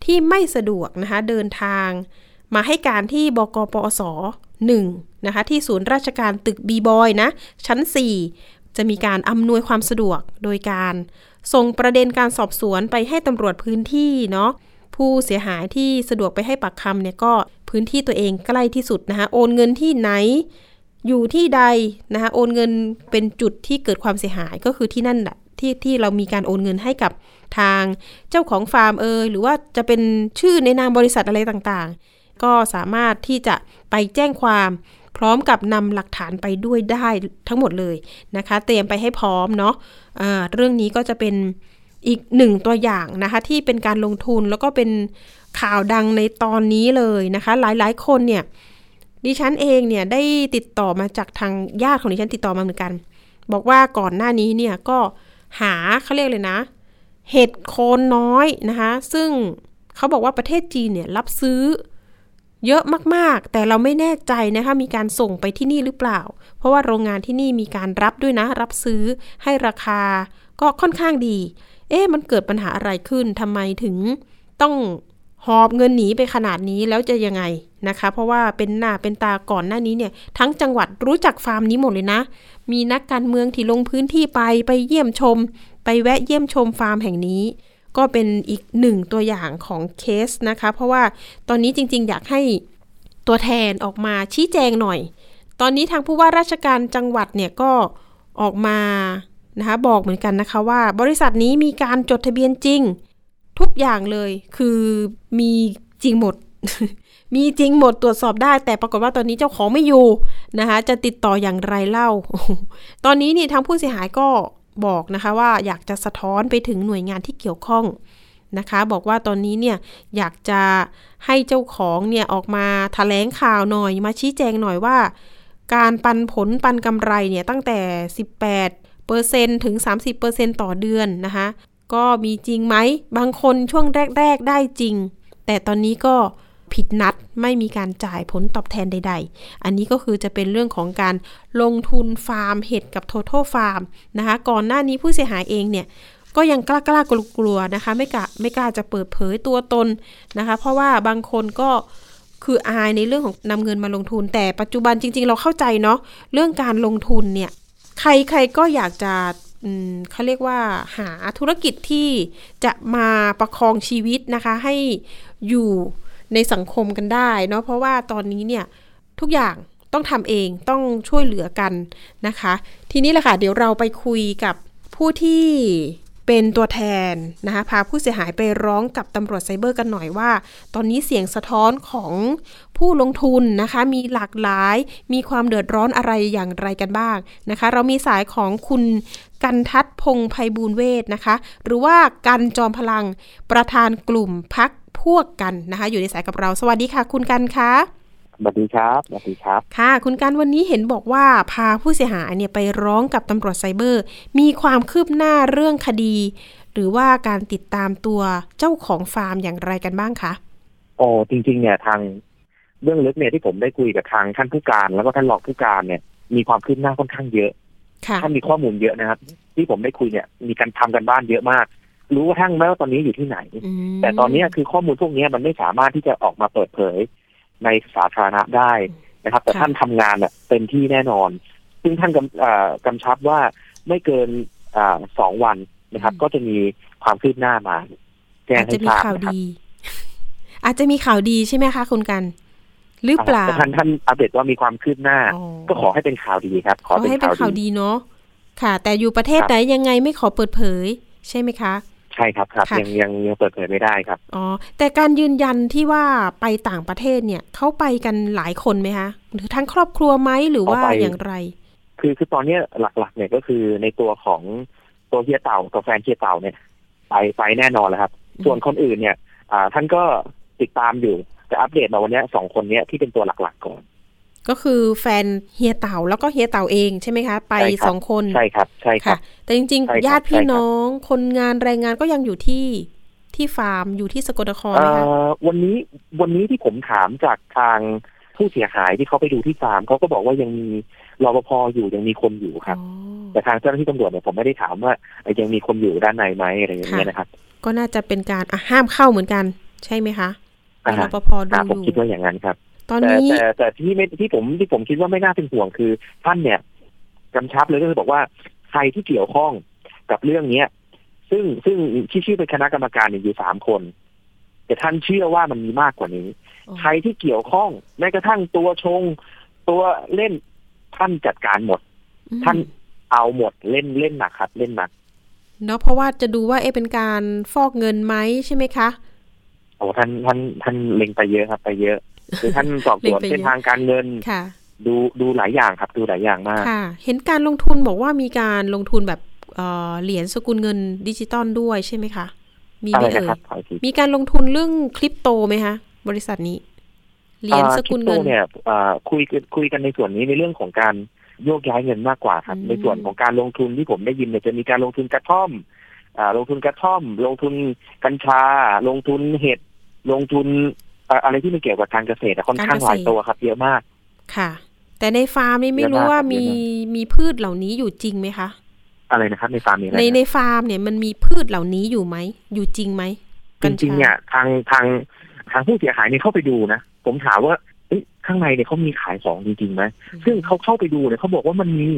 ที่ไม่สะดวกนะคะเดินทาง มาให้การที่บก.ปอศ. 1นะคะที่ศูนย์ราชการตึก B บอยนะชั้น 4 จะมีการอำนวยความสะดวกโดยการส่งประเด็นการสอบสวนไปให้ตำรวจพื้นที่เนาะผู้เสียหายที่สะดวกไปให้ปากคำเนี่ยก็พื้นที่ตัวเองใกล้ที่สุดนะคะโอนเงินที่ไหน อยู่ที่ใดนะคะโอนเงินเป็นจุดที่เกิดความเสียหายก็คือที่นั่นแหละที่ที่เรามีการโอนเงินให้กับทางเจ้าของฟาร์มเอยหรือว่าจะเป็นชื่อในนามบริษัทอะไรต่างๆ ก็สามารถที่จะไปแจ้งความ พร้อมกับนำหลักฐานไปด้วยได้ทั้งหมดเลยนะคะ เตรียมไปให้พร้อมเนาะะเรื่องนี้ก็จะเป็นอีกหนึ่งตัวอย่างนะคะที่เป็นการลงทุนแล้วก็เป็นข่าวดังในตอนนี้เลยนะคะ หลายๆ คนเนี่ยดิฉันเองเนี่ยได้ติดต่อมาจากทางญาติของดิฉันติดต่อมาเหมือนกัน บอกว่าก่อนหน้านี้เนี่ยก็หาเขาเรียกเลยนะ เห็ดโคนน้อยนะคะ ซึ่งเขาบอกว่าประเทศจีนเนี่ยรับซื้อ เยอะมากๆ แต่เราไม่แน่ใจนะคะมีการส่งไปที่นี่หรือเปล่า เพราะว่าโรงงานที่นี่มีการรับด้วยนะ รับซื้อให้ราคาก็ค่อนข้างดี เอ๊ะมันเกิดปัญหาอะไรขึ้นทำไมถึงต้องหอบเงินหนีไปขนาดนี้แล้วจะยังไงนะคะ เพราะว่าเป็นหน้าเป็นตาก่อนหน้านี้เนี่ย ทั้งจังหวัดรู้จักฟาร์มนี้หมดเลยนะ มีนักการเมืองที่ลงพื้นที่ไปไปเยี่ยมชม ไปแวะเยี่ยมชมฟาร์มแห่งนี้ ก็เป็นอีกหนึ่งตัวอย่างของเคสนะคะ เพราะว่าตอนนี้จริง ๆ อยากให้ตัวแทนออกมาชี้แจงหน่อย ตอนนี้ทางผู้ว่าราชการจังหวัดเนี่ยก็ออกมานะคะบอกเหมือนกันนะคะว่า บริษัทนี้มีการจดทะเบียนจริง ทุกอย่างเลยคือมีจริงหมด มีจริงหมดตรวจสอบได้ แต่ปรากฏว่าตอนนี้เจ้าของไม่อยู่นะคะจะติดต่ออย่างไรเล่า ตอนนี้นี่ทางผู้เสียหายก็ บอกนะคะว่าอยากจะสะท้อนไปถึงหน่วยงานที่เกี่ยวข้องนะคะ บอกว่าตอนนี้เนี่ยอยากจะให้เจ้าของเนี่ยออกมาถแถลงข่าวหน่อยมาชี้แจงหน่อยว่า การปันผลปันกำไรเนี่ยตั้งแต่ 18เปอร์เซ็นถึง 30เปอร์เซ็นต่อเดือนนะคะ ก็มีจริงไหมบางคนช่วงแรก ๆ ได้จริง แต่ตอนนี้ก็ ผิดนัดไม่มีการจ่ายผลตอบแทนใด ๆ อันนี้ก็คือจะเป็นเรื่องของการลงทุนฟาร์มเห็ดกับโทโทฟาร์มนะคะก่อนหน้านี้ผู้เสียหายเองเนี่ยก็ยังกล้ากล้ากลัวๆนะคะไม่กล้าไม่กล้าจะเปิดเผยตัวตนนะคะ เพราะว่าบางคนก็คืออายในเรื่องของนำเงินมาลงทุน แต่ปัจจุบันจริง ๆ เราเข้าใจเนาะเรื่องการลงทุนเนี่ยใครๆก็อยากจะเขาเรียกว่าหาธุรกิจที่จะมาประคองชีวิตนะคะให้อยู่ ในสังคมกันได้เนาะเพราะว่าตอนนี้เนี่ยทุกอย่างต้องทำเองต้องช่วยเหลือกันนะคะ ทีนี้แหละค่ะเดี๋ยวเราไปคุยกับผู้ที่เป็นตัวแทนนะคะพาผู้เสียหายไปร้องกับตำรวจไซเบอร์กันหน่อยว่า ตอนนี้เสียงสะท้อนของผู้ลงทุนนะคะ มีหลากหลายมีความเดือดร้อนอะไรอย่างไรกันบ้างนะคะ เรามีสายของคุณกันทัศพงไพบูลเวทนะคะ หรือว่ากันจอมพลังประธานกลุ่มพัก พวกกันนะคะ อยู่ในสายกับเรา สวัสดีค่ะ คุณกันคะสวัสดีครับสวัสดีครับ ค่ะ คุณการวันนี้เห็นบอกว่าพาผู้เสียหายเนี่ยไปร้องกับตำรวจไซเบอร์ มีความคืบหน้าเรื่องคดี หรือว่าการติดตามตัวเจ้าของฟาร์มอย่างไรกันบ้างคะโอ้จริง ๆ เนี่ยทางเรื่องลึกเนี่ยที่ผมได้คุยกับทางท่านผู้การ แล้วก็ท่านรองผู้การเนี่ย มีความคืบหน้าค่อนข้างเยอะค่ะท่านมีข้อมูลเยอะนะครับ ที่ผมได้คุยเนี่ย มีการทำกันบ้านเยอะมาก รู้ว่าทั้งแม้ว่าตอนนี้อยู่ที่ไหนอืมแต่ตอนนี้คือข้อมูลพวกนี้มันไม่สามารถที่จะออกมาเปิดเผยในสาธารณะได้นะครับ แต่ท่านทำงานเนี่ยเต็มที่แน่นอน ซึ่งท่านกำเอ่อกำชับว่าไม่เกินอ่าสองวันนะครับ ก็จะมีความคืบหน้ามา แจ้งอาจให้จะมีทราบข่าวนะครับดีอาจจะมีข่าวดีใช่ไหมคะคุณกันหรือเปล่าแต่ท่านท่านอัปเดตว่ามีความคืบหน้าอ๋อก็ขอให้เป็นข่าวดีครับขขออเป็นให้เป็นข่าวข่าวดีดีเนาะค่ะ แต่อยู่ประเทศครับไหนยังไงไม่ขอเปิดเผย ใช่ไหมคะ ใช่ครับครับ ค่ะ ยังยังยังเปิดเผยไม่ได้ครับ อ๋อ แต่การยืนยันที่ว่าไปต่างประเทศเนี่ยเขาไปกันหลายคนไหมคะ หรือทั้งครอบครัวไหมหรือว่าเขาไป อย่างไร คือคือตอนนี้หลักๆ เนี่ยก็คือในตัวของตัวเฮียเต่ากับแฟนเฮียเต่าเนี่ย ไปไปแน่นอนแล้วครับ อืม ส่วนคนอื่นเนี่ย อ่าท่านก็ติดตามอยู่แต่อัปเดตมาวันเนี้ยสองคนเนี้ยที่เป็นตัวหลักๆก่อน ก็คือแฟนเฮียเต่าแล้วก็เฮียเต่าเองใช่ไหมคะ ไปใช่ครับสองคนใช่ครับใช่ครัค่ะบแต่จริงใช่ครับๆญาติพี่ใช่ครับน้องคนงานแรงงานก็ยังอยู่ที่ที่ฟาร์มอยู่ที่สกลนครไหมคะเอ่อวันนี้วันนี้ที่ผมถามจากทางผู้เสียหายที่เขาไปดูที่ฟาร์มเขาก็บอกว่ายังมีรปภอยู่ยังมีคนอยู่ครับอ๋อแต่ทางเจ้าหน้าที่ตำรวจเนี่ยผมไม่ได้ถามว่าเอ่อยังมีคนอยู่ด้านในไหมอะไรอย่างเงี้ยนะครับ ก็น่าจะเป็นการอะห้ามเข้าเหมือนกัน ใช่ไหมคะอ่ามีฮะรปภดูอ่าอผมยู่คิดว่าอย่างนั้นครับ ตอนแต่นี้แต่แต่ที่ไม่ที่ผมที่ผมคิดว่าไม่น่าเป็นห่วงคือ ท่านเนี่ยกำชับเลยก็คือบอกว่าใครที่เกี่ยวข้องกับเรื่องเนี้ย ซึ่งซึ่งที่ชื่อเป็นคณะกรรมการเนี่ยอยู่สามคน แต่ท่านเชื่อว่ามันมีมากกว่านี้อ๋อใครที่เกี่ยวข้องแม้กระทั่งตัวชง ตัวเล่นท่านจัดการหมดอืมท่านเอาหมดเล่นเล่นหนักครับเล่นหนักเนาะเพราะว่าจะดูว่าเอะเป็นการฟอกเงินไหมใช่ไหมคะโอ้ท่านท่านท่านเล็งไปเยอะครับ ไปเยอะ คือท่านสอบสวนเล็งไปเยอะเส้นทางการเงินค่ะ ดูดูหลายอย่างครับดูหลายอย่างมากค่ะ เห็นการลงทุนบอกว่ามีการลงทุนแบบเอ่อเหรียญสกุลเงินดิจิตอลด้วยใช่ไหมคะมีอะไหมไรนะเอ่ครับยขออีกทีมีการลงทุนเรื่องคริปโตไหมคะบริษัทนี้เหรียญสกุลเงินอ่าคริปโตเนี่ยอ่าคุยกันคุยกันในส่วนนี้ในเรื่องของการโยกย้ายเงินมากกว่าครับอืมในส่วนของการลงทุนที่ผมได้ยินเนี่ยจะมีการลงทุนกระท่อมอ่าลงทุนกระท่อม ลงทุนกัญชา ลงทุนเห็ดลงทุน อ่าอะไรที่มันเกี่ยวกับการเกษตรอะค่อนข้างหลายตัวครับเยอะมากค่ะ แต่ในฟาร์มนี่ไม่รู้เยอะมากว่าครับมีเยอะมีพืชเหล่านี้อยู่จริงไหมคะ อะไรนะครับ ในฟาร์มมีอะไรในนะในฟาร์มเนี่ยมันมีพืชเหล่านี้อยู่ไหมอยู่จริงไหมจริงๆเนี่ยทางทางทางผู้เสียหายเนี่ยเข้าไปดูนะผมถามว่าเอ๊ะข้างในเนี่ยเขามีขายของจริงๆไหมซึ่งเขาเข้าไปดูเนี่ยเขาบอกว่ามันมี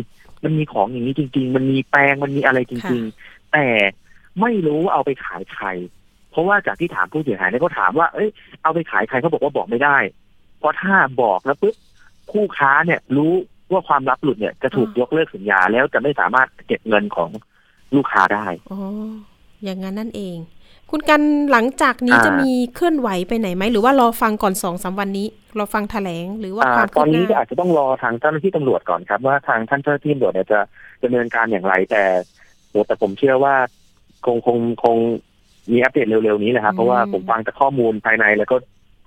มันมีของอย่างนี้จริง ๆ มันมีแปลงมันมีอะไรจริง ๆ แต่ไม่รู้ว่าเอาไปขายใคร เพราะว่าจากที่ถามผู้เสียหายเนี่ยเขาถามว่า เอ้ย เอาไปขายใครเขาบอกว่าบอกไม่ได้ เพราะถ้าบอกแล้วปุ๊บคู่ค้าเนี่ยรู้ว่าความลับหลุดเนี่ยจะถูกยกเลิกสัญญาแล้วจะไม่สามารถเก็บเงินของลูกค้าได้อ๋ออย่างนั้นนั่นเอง คุณกันหลังจากนี้อ่าจะมีเคลื่อนไหวไปไหนไหม หรือว่ารอฟังก่อนสองสามวันนี้ รอฟังแถลงหรือว่าอ่าความตคือนบหนี้ก็น้าอาจจะต้องรอทางเจ้าหน้าที่ตำรวจก่อนครับ ว่าทางท่านเจ้าหน้าที่ตำรวจเนี่ยจะดำเนินการอย่างไรแต่โหแต่ผมเชื่อว่าคงคงคง มีอัปเดตเร็วๆนี้แหละครับเพราะว่าผมฟังจากข้อมูลภายในแล้วก็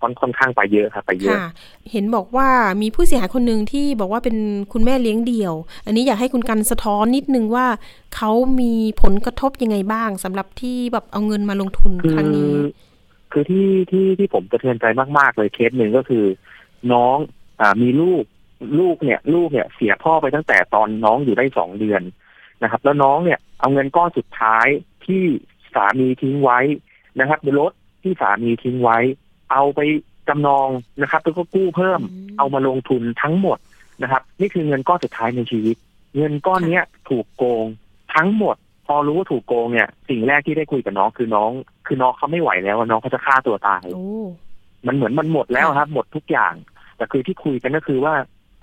ค่อนค่อนข้างไปเยอะครับไปเยอะค่ะเห็นบอกว่ามีผู้เสียหายคนหนึ่งที่บอกว่าเป็นคุณแม่เลี้ยงเดี่ยว อันนี้อยากให้คุณกันสะท้อนนิดนึงว่าเขามีผลกระทบยังไงบ้างสำหรับที่แบบเอาเงินมาลงทุนคือครั้งนี้ คือที่ที่ที่ผมสะเทือนใจมากๆเลยเคสหนึ่งก็คือ น้องอ่ามีลูกลูกเนี่ย ลูกเนี่ยเสียพ่อไปตั้งแต่ตอนน้องอยู่ได้สองเดือนนะครับ แล้วน้องเนี่ยเอาเงินก้อนสุดท้ายที่ สามีทิ้งไว้นะครับในรถที่สามีทิ้งไว้ เอาไปจำนองนะครับแล้วก็กู้เพิ่มอืมเอามาลงทุนทั้งหมดนะครับ นี่คือเงินก้อนสุดท้ายในชีวิต เงินก้อนเนี้ยถูกโกงทั้งหมด พอรู้ว่าถูกโกงเนี่ย สิ่งแรกที่ได้คุยกับน้องคือน้อง คือน้องเขาไม่ไหวแล้วอะน้องเขาจะฆ่าตัวตายโอ้มันเหมือนมันหมดแล้วครับ หมดทุกอย่าง แต่คือที่คุยกันก็คือว่า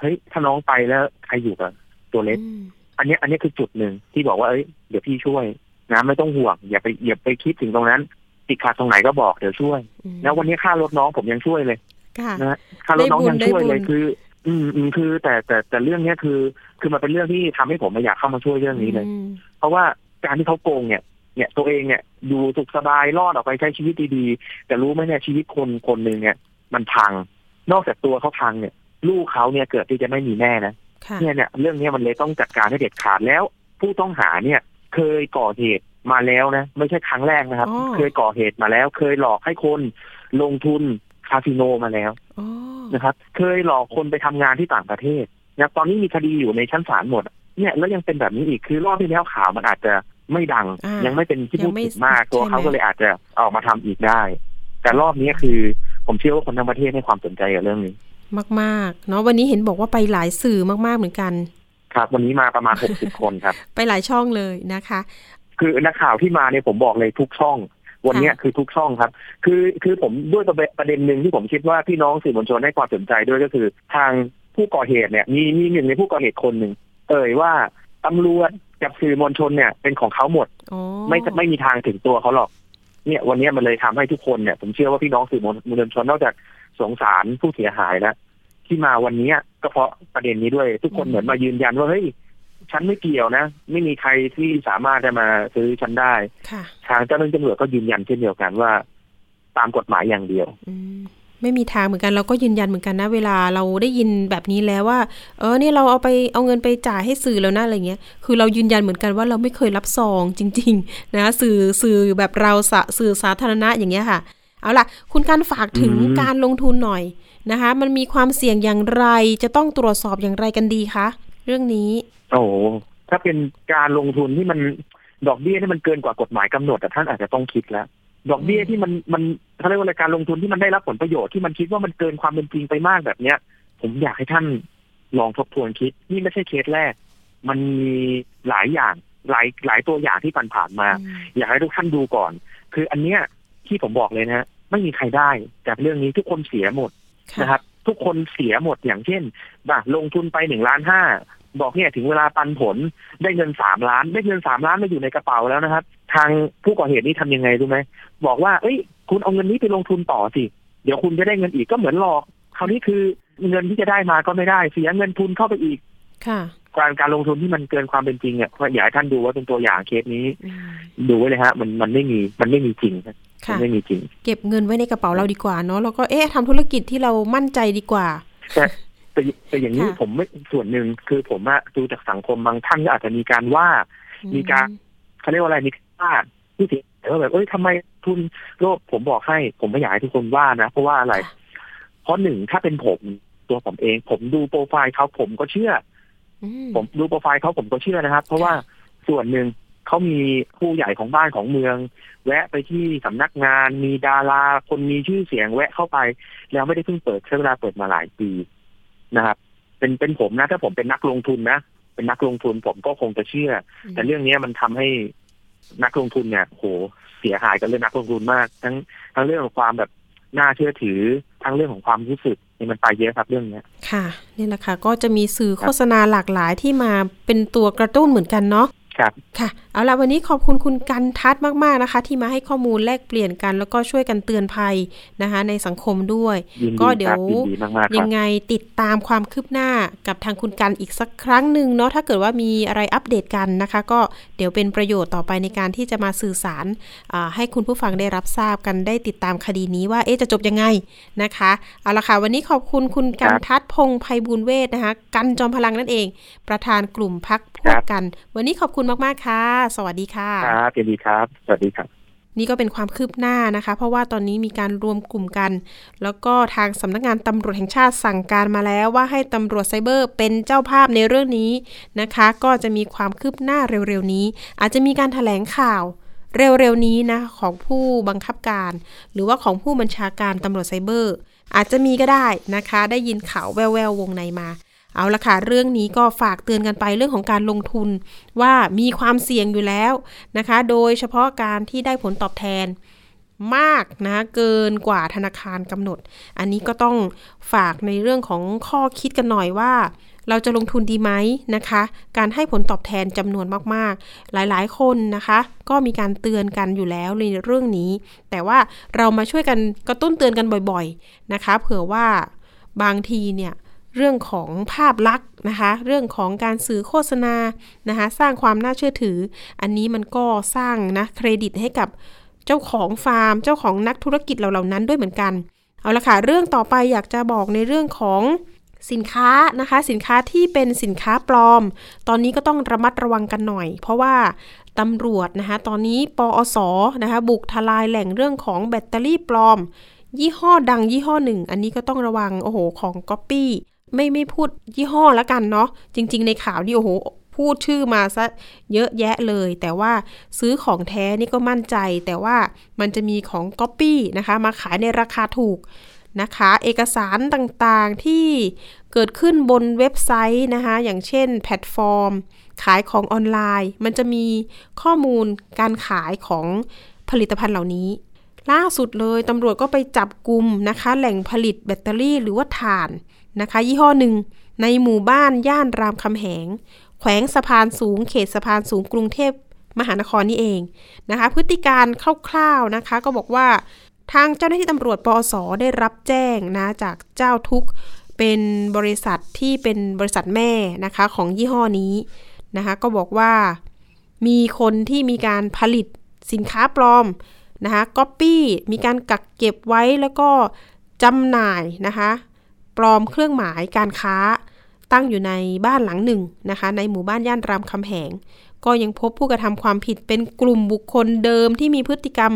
เฮ้ยถ้าน้องไปแล้วใครอยู่กับตัวเล็กอืมอันเนี้ยอันเนี้ยคือจุดหนึ่งที่บอกว่าเอ้ยเดี๋ยวพี่ช่วย นะไม่ต้องห่วงอย่าไปอย่าไปคิดถึงตรงนั้นติดขัดตรงไหนก็บอกเดี๋ยวช่วยอืมแล้ววันนี้ค่ารถน้องผมยังช่วยเลยค่ะนะฮะค่ารถน้องยังช่วยเลยได้บุญคืออืมอืมคือแต่แต่แต่เรื่องเนี้ยคือ คือมันเป็นเรื่องที่ทำให้ผมไม่อยากเข้ามาช่วยเรื่องนี้เลยอืมเพราะว่าการที่เขาโกงเนี่ยเนี่ยตัวเองเนี่ยอยู่สุขสบายรอดออกไปใช้ชีวิตดีๆ แต่รู้ไหมเนี่ยชีวิตคนคนหนึ่งเนี่ย มันพัง นอกจากตัวเขาพังเนี่ย ลูกเขาเนี่ยเกิดที่จะไม่มีแม่นะค่ะเนี่ยเนี่ยเรื่องเนี้ยมันเลยต้องจัดการให้เด็ดขาดแล้ว ผู้ต้องหาเนี่ย เคยก่อเหตุมาแล้วนะ ไม่ใช่ครั้งแรกนะครับอ๋อเคยก่อเหตุมาแล้ว เคยหลอกให้คนลงทุนคาสิโนมาแล้วอ๋อนะครับ เคยหลอกคนไปทำงานที่ต่างประเทศนะครับตอนนี้มีคดีอยู่ในชั้นศาลหมด เนี่ยแล้วยังเป็นแบบนี้อีกคือรอบที่แล้วข่าวมันอาจจะไม่ดังอ่ายัยังไม่เป็นที่พูดยังไม่ถึงมากตัวใช่ไหมเขาก็เลยอาจจะออกมาทำอีกได้ แต่รอบนี้คือผมเชื่อว่าคนทั้งประเทศให้ความสนใจกับเรื่องนี้ มากๆเนาะวันนี้เห็นบอกว่าไปหลายสื่อมากๆเหมือนกัน ครับ วันนี้มาประมาณ60คนครับ ไปหลายช่องเลยนะคะ คือนักข่าวที่มาเนี่ยผมบอกเลยทุกช่อง วันเนี้ยคือทุกช่องครับ คือคือผมด้วยประเด็นประเด็นหนึ่งที่ผมคิดว่าพี่น้องสื่อมวลชนให้ความสนใจด้วยก็คือ ทางผู้ก่อเหตุเนี่ย มีมีหนึ่งในผู้ก่อเหตุคนหนึ่งเอ่ยว่าตำรวจกับสื่อมวลชนเนี่ย เป็นของเขาหมดอ๋อไม่ไม่มีทางถึงตัวเขาหรอก เนี่ย วันเนี้ยมันเลยทำให้ทุกคนเนี่ย ผมเชื่อว่าพี่น้องสื่อมวลชนนอกจากสงสารผู้เสียหายแล้ว ที่มาวันเนี้ยก็เพราะประเด็นนี้ด้วย ทุกคนเหมือนมายืนยันว่าเฮ้ยฉันไม่เกี่ยวนะ ไม่มีใครที่สามารถจะมาซื้อฉันได้ค่ะทางเจ้าหน้าที่ตำรวจก็ยืนยันเช่นเดียวกันว่า ตามกฎหมายอย่างเดียวอืมไม่มีทางเหมือนกันเราก็ยืนยันเหมือนกันนะ เวลาเราได้ยินแบบนี้แล้วว่า เออเนี่ยเราเอาไปเอาเงินไปจ่ายให้สื่อแล้วนะอะไรเงี้ยคือเรายืนยันเหมือนกันว่าเราไม่เคยรับซองจริง ๆ นะ สื่อสื่อแบบเราสะสื่อสาธารณะอย่างเงี้ยค่ะ เอาล่ะ คุณการฝากถึงอืมการลงทุนหน่อย นะคะ มันมีความเสี่ยงอย่างไร จะต้องตรวจสอบอย่างไรกันดีคะ เรื่องนี้ โอ้โหถ้าเป็นการลงทุนที่มันดอกเบี้ยที่มันเกินกว่ากฎหมายกำหนดแต่ท่านอาจจะต้องคิดแล้ว ดอกเบี้ยที่มันมันเขาเรียกว่าอะไรการลงทุนที่มันได้รับผลประโยชน์ที่มันคิดว่ามันเกินความเป็นจริงไปมากแบบเนี้ย ผมอยากให้ท่านลองทบทวนคิด นี่ไม่ใช่เคสแรก มันมีหลายอย่างหลายหลายตัวอย่างที่ผ่านๆมา อยากให้ทุกท่านดูก่อน คืออันเนี้ยที่ผมบอกเลยนะฮะไม่มีใครได้จากเรื่องนี้ทุกคนเสียหมดค่ะ นะครับ ทุกคนเสียหมดอย่างเช่นบ่ะลงทุนไปหนึ่งล้านห้าบอกเนี่ยถึงเวลาปันผลได้เงินสามล้าน ได้เงินสามล้านมาอยู่ในกระเป๋าแล้วนะครับ ทางผู้ก่อเหตุนี่ทำยังไงรู้ไหมบอกว่า เอ้ย คุณเอาเงินนี้ไปลงทุนต่อสิเดี๋ยวคุณจะได้เงินอีกก็เหมือนหลอกคราวนี้คือเงินที่จะได้มาก็ไม่ได้ เสียเงินทุนเข้าไปอีก ค่ะ การการลงทุนที่มันเกินความเป็นจริงเนี่ยอยากให้ท่านดูว่าเป็นตัวอย่างเคสนี้อืมดูไว้เลยฮะ มันมันไม่มีมันไม่มีจริงครับ มัค่ะนไม่มีจริง เก็บเงินไว้ในกระเป๋าเราดีกว่าเนาะแล้วก็เอ๊ะทำธุรกิจที่เรามั่นใจดีกว่าแต่แต่แต่อย่างนี้ค่ะผมไม่ส่วนหนึ่งคือผมอะดูจากสังคมบางท่านก็อาจจะมีการว่า มีการเขาเรียกว่าอะไรมีการว่าผู้เสียหายว่าแบบเอ้ยทำไมทุนโลกผมบอกให้ ผมไม่อยากให้ทุกคนว่านะ เพราะว่าอะไร เพราะหนึ่งถ้าเป็นผมตัวผมเอง ผมดูโปรไฟล์เขาผมก็เชื่ออืมผมดูโปรไฟล์เขาผมก็เชื่อนะครับ เพราะว่าส่วนหนึ่ง เขามีผู้ใหญ่ของบ้านของเมือง แวะไปที่สำนักงาน มีดาราคนมีชื่อเสียงแวะเข้าไป แล้วไม่ได้เพิ่งเปิดใช้เวลาเปิดมาหลายปีนะครับ เป็นเป็นผมนะ ถ้าผมเป็นนักลงทุนนะเป็นนักลงทุนผมก็คงจะเชื่อ แต่เรื่องนี้มันทำให้นักลงทุนเนี่ยโหเสียหายกับเรื่องนักลงทุนมาก ทั้งทั้งเรื่องของความแบบน่าเชื่อถือทั้งเรื่องของความรู้สึกนี่มันไปเยอะครับเรื่องเนี้ยค่ะนี่แหละค่ะก็จะมีสื่อโฆษณาหลากหลายที่มาเป็นตัวกระตุ้นเหมือนกันเนาะครับค่ะ เอาละวันนี้ขอบคุณคุณกันทัศน์มาก ๆ นะคะ ที่มาให้ข้อมูลแลกเปลี่ยนกัน แล้วก็ช่วยกันเตือนภัยนะคะ ในสังคมด้วยยินก็ดีเดี๋คยรัวบยินดีมากๆคยัรับงไงติดตามความคืบหน้ากับทางคุณกันอีกสักครั้งหนึ่งเนาะถ้าเกิดว่ามีอะไรอัปเดตกันนะคะ ก็เดี๋ยวเป็นประโยชน์ต่อไปในการที่จะมาสื่อสารอ่าให้คุณผู้ฟังได้รับทราบกันได้ติดตามคดีนี้ว่าเอ๊ะจะจบยังไงนะคะเอาละค่ะวันนี้ขอบคุณคุณกันทัศน์พงษ์ไพบูลย์เวทนะคะกันจอมพลังนั่นเอง ประธานกลุ่มพักพวกกัน วันนี้ขอบคุณมากๆค่ะสวัสดีค่ะ ครับยินดีครับ สวัสดีครับ นี่ก็เป็นความคืบหน้านะคะ เพราะว่าตอนนี้มีการรวมกลุ่มกัน แล้วก็ทางสำนักงานตำรวจแห่งชาติสั่งการมาแล้วว่าให้ตำรวจไซเบอร์เป็นเจ้าภาพในเรื่องนี้นะคะ ก็จะมีความคืบหน้าเร็วๆนี้ อาจจะมีการถแถลงข่าวเร็วๆนี้นะของผู้บังคับการ หรือว่าของผู้บัญชาการตำรวจไซเบอร์ อาจจะมีก็ได้นะคะ ได้ยินข่าวแววๆวงในมา เอาละค่ะ เรื่องนี้ก็ฝากเตือนกันไปเรื่องของการลงทุนว่ามีความเสี่ยงอยู่แล้วนะคะ โดยเฉพาะการที่ได้ผลตอบแทนมากนะเกินกว่าธนาคารกำหนด อันนี้ก็ต้องฝากในเรื่องของข้อคิดกันหน่อยว่า เราจะลงทุนดีไหมนะคะ การให้ผลตอบแทนจำนวนมากๆ หลายๆ คนนะคะ ก็มีการเตือนกันอยู่แล้วในเรื่องนี้ แต่ว่าเรามาช่วยกันกระตุ้นเตือนกันบ่อย ๆนะคะ เผื่อว่าบางทีเนี่ย เรื่องของภาพลักษณ์นะคะ เรื่องของการสื่อโฆษณานะคะ สร้างความน่าเชื่อถือ อันนี้มันก็สร้างนะเครดิตให้กับเจ้าของฟาร์ม เจ้าของนักธุรกิจเหล่านั้นด้วยเหมือนกัน เอาละค่ะ เรื่องต่อไปอยากจะบอกในเรื่องของสินค้านะคะ สินค้าที่เป็นสินค้าปลอม ตอนนี้ก็ต้องระมัดระวังกันหน่อย เพราะว่าตำรวจนะคะตอนนี้ปอสนะคะบุกทลายแหล่งเรื่องของแบตเตอรี่ปลอม ยี่ห้อดังยี่ห้อหนึ่ง อันนี้ก็ต้องระวังโอ้โหของก๊อปปี้ ไม่ไม่พูดยี่ห้อแล้วกันเนาะจริง ๆ ในข่าวนี่โอ้โหพูดชื่อมาซะเยอะแยะเลย แต่ว่าซื้อของแท้นี่ก็มั่นใจ แต่ว่ามันจะมีของก๊อปปี้นะคะมาขายในราคาถูกนะคะ เอกสารต่างๆที่เกิดขึ้นบนเว็บไซต์นะคะ อย่างเช่นแพลตฟอร์ม ขายของออนไลน์ มันจะมีข้อมูลการขายของผลิตภัณฑ์เหล่านี้ ล่าสุดเลยตำรวจก็ไปจับกลุ่มนะคะ แหล่งผลิตแบตเตอรี่หรือว่าถ่าน นะคะ ยี่ห้อหนึ่งในหมู่บ้านย่านรามคำแหง แขวงสะพานสูง เขตสะพานสูงกรุงเทพมหานครนี่เองนะคะ พฤติการคร่าวๆนะคะ ก็บอกว่าทางเจ้าหน้าที่ตำรวจปอสได้รับแจ้งนะจากเจ้าทุกเป็นบริษัทที่เป็นบริษัทแม่นะคะของยี่ห้อนี้นะคะก็บอกว่ามีคนที่มีการผลิตสินค้าปลอมนะคะก๊อปปี้มีการกักเก็บไว้แล้วก็จำหน่ายนะคะ ปลอมเครื่องหมายการค้าตั้งอยู่ในบ้านหลังหนึ่งนะคะ ในหมู่บ้านย่านรามคำแหง ก็ยังพบผู้กระทำความผิดเป็นกลุ่มบุคคลเดิมที่มีพฤติกรรม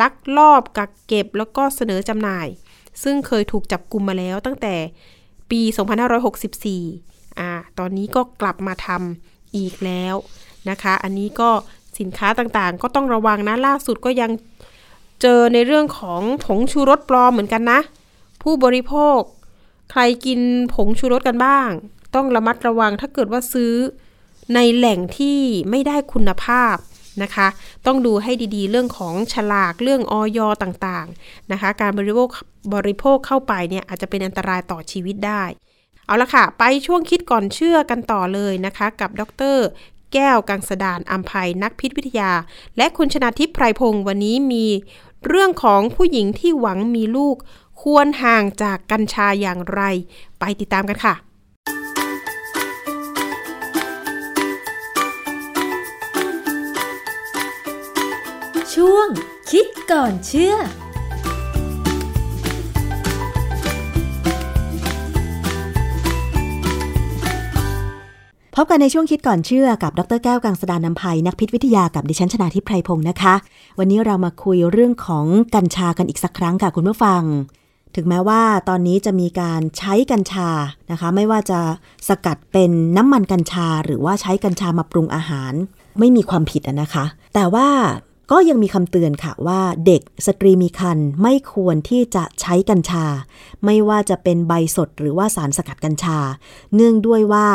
ลักลอบกักเก็บแล้วก็เสนอจำหน่าย ซึ่งเคยถูกจับกลุ่มมาแล้วตั้งแต่ปี 2564อ่าตอนนี้ก็กลับมาทำอีกแล้วนะคะ อันนี้ก็สินค้าต่างๆ ก็ต้องระวังนะล่าสุดก็ยังเจอในเรื่องของผงชูรสปลอมเหมือนกันนะ ผู้บริโภค ใครกินผงชูรสกันบ้าง ต้องระมัดระวังถ้าเกิดว่าซื้อในแหล่งที่ไม่ได้คุณภาพนะคะ ต้องดูให้ดีๆ เรื่องของฉลากเรื่องออยต่างๆนะคะ การบริโภคบริโภคเข้าไปเนี่ยอาจจะเป็นอันตรายต่อชีวิตได้ เอาละค่ะ ไปช่วงคิดก่อนเชื่อกันต่อเลยนะคะ กับดรแก้วกังสดานอัมภัยนักพิษวิทยา และคุณชนาทิพย์ไพรพงศ์วันนี้มีเรื่องของผู้หญิงที่หวังมีลูก ควรห่างจากกัญชาอย่างไร ไปติดตามกันค่ะช่วงคิดก่อนเชื่อ พบกันในช่วงคิดก่อนเชื่อกับ ดรแก้วกังสดานนภัยนักพิษวิทยากับดิฉันชนาทิพไพรพงศ์นะคะ วันนี้เรามาคุยเรื่องของกัญชากันอีกสักครั้งค่ะคุณผู้ฟัง ถึงแม้ว่าตอนนี้จะมีการใช้กัญชานะคะ ไม่ว่าจะสกัดเป็นน้ำมันกัญชา หรือว่าใช้กัญชามาปรุงอาหาร ไม่มีความผิดนะคะ แต่ว่าก็ยังมีคำเตือนค่ะว่าเด็กสตรีมีครรภ์ไม่ควรที่จะใช้กัญชา ไม่ว่าจะเป็นใบสดหรือว่าสารสกัดกัญชา เนื่องด้วยว่า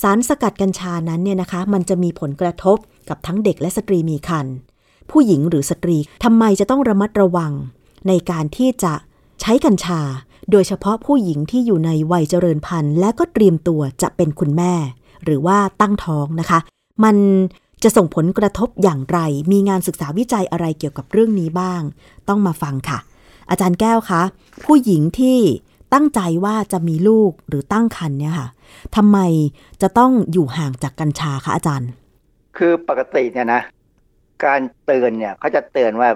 สารสกัดกัญชานั้นเนี่ยนะคะ มันจะมีผลกระทบกับทั้งเด็กและสตรีมีครรภ์ผู้หญิงหรือสตรีทำไมจะต้องระมัดระวัง ในการที่จะ ใช้กัญชาโดยเฉพาะผู้หญิงที่อยู่ในวัยเจริญพันธุ์ และก็เตรียมตัวจะเป็นคุณแม่ หรือว่าตั้งท้องนะคะ มันจะส่งผลกระทบอย่างไร มีงานศึกษาวิจัยอะไรเกี่ยวกับเรื่องนี้บ้าง ต้องมาฟังค่ะ อาจารย์แก้วคะ ผู้หญิงที่ตั้งใจว่าจะมีลูกหรือตั้งครรภ์เนี่ยค่ะทำไมจะต้องอยู่ห่างจากกัญชาคะอาจารย์ คือปกติเนี่ยนะ การเตือนเนี่ยเขาจะเตือนว่า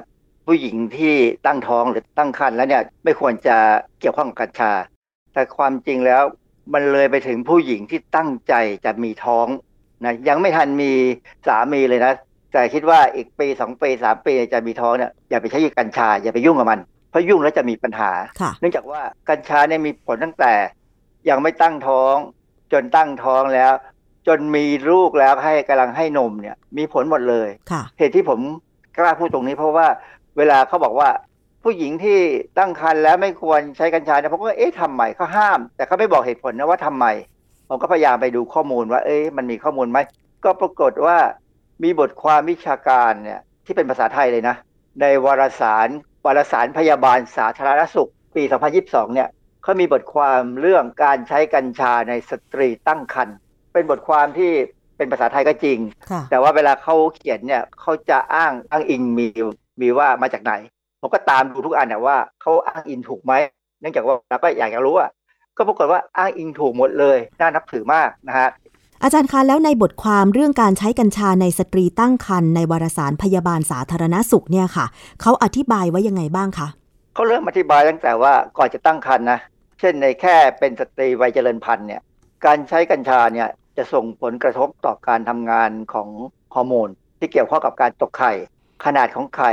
ผู้หญิงที่ตั้งท้องหรือตั้งครรภ์แล้วเนี่ยไม่ควรจะเกี่ยวข้องกับกัญชา แต่ความจริงแล้วมันเลยไปถึงผู้หญิงที่ตั้งใจจะมีท้องนะยังไม่ทันมีสามีเลยนะแต่คิดว่าอีกปีสองปีสามปีจะมีท้องเนี่ยอย่าไปใช้กัญชา อย่าไปยุ่งกับมันเพราะยุ่งแล้วจะมีปัญหาค่ะเนื่องจากว่ากัญชาเนี่ยมีผลตั้งแต่ ยังไม่ตั้งท้อง จนตั้งท้องแล้ว จนมีลูกแล้วให้กำลังให้นมเนี่ย มีผลหมดเลยค่ะเหตุที่ผมกล้าพูดตรงนี้เพราะว่า เวลาเขาบอกว่าผู้หญิงที่ตั้งครรภ์แล้วไม่ควรใช้กัญชาเนี่ยผมก็เอ๊ะทำไมเขาห้าม แต่เขาไม่บอกเหตุผลนะว่าทำไม ผมก็พยายามไปดูข้อมูลว่า เอ๊ะมันมีข้อมูลไหมก็ปรากฏว่ามีบทความวิชาการเนี่ยที่เป็นภาษาไทยเลยนะ ในวารสารวารสารพยาบาลสาธารณสุข ปี 2022 เนี่ยเขามีบทความเรื่องการใช้กัญชาในสตรีตั้งครรภ์เป็นบทความที่เป็นภาษาไทยก็จริงค่ะแต่ว่าเวลาเขาเขียนเนี่ยเขาจะอ้างอ้างอิงมี มีว่ามาจากไหนผมก็ตามดูทุกอันนะว่าเขาอ้างอิงถูกไหมเนื่องจากว่าเราก็อยากจะรู้ว่าก็ปรากฏว่าอ้างอิงถูกหมดเลยน่านับถือมากนะฮะอาจารย์คะแล้วในบทความเรื่องการใช้กัญชาในสตรีตั้งครรภ์ในวารสารพยาบาลสาธารณสุขเนี่ยค่ะเขาอธิบายไว้ยังไงบ้างคะเขาเริ่มอธิบายตั้งแต่ว่าก่อนจะตั้งครรภ์นะเช่นในแค่เป็นสตรีวัยเจริญพันธุ์เนี่ยการใช้กัญชาเนี่ยจะส่งผลกระทบต่อการทำงานของฮอร์โมนที่เกี่ยวข้องกับการตกไข่ ขนาดของไข่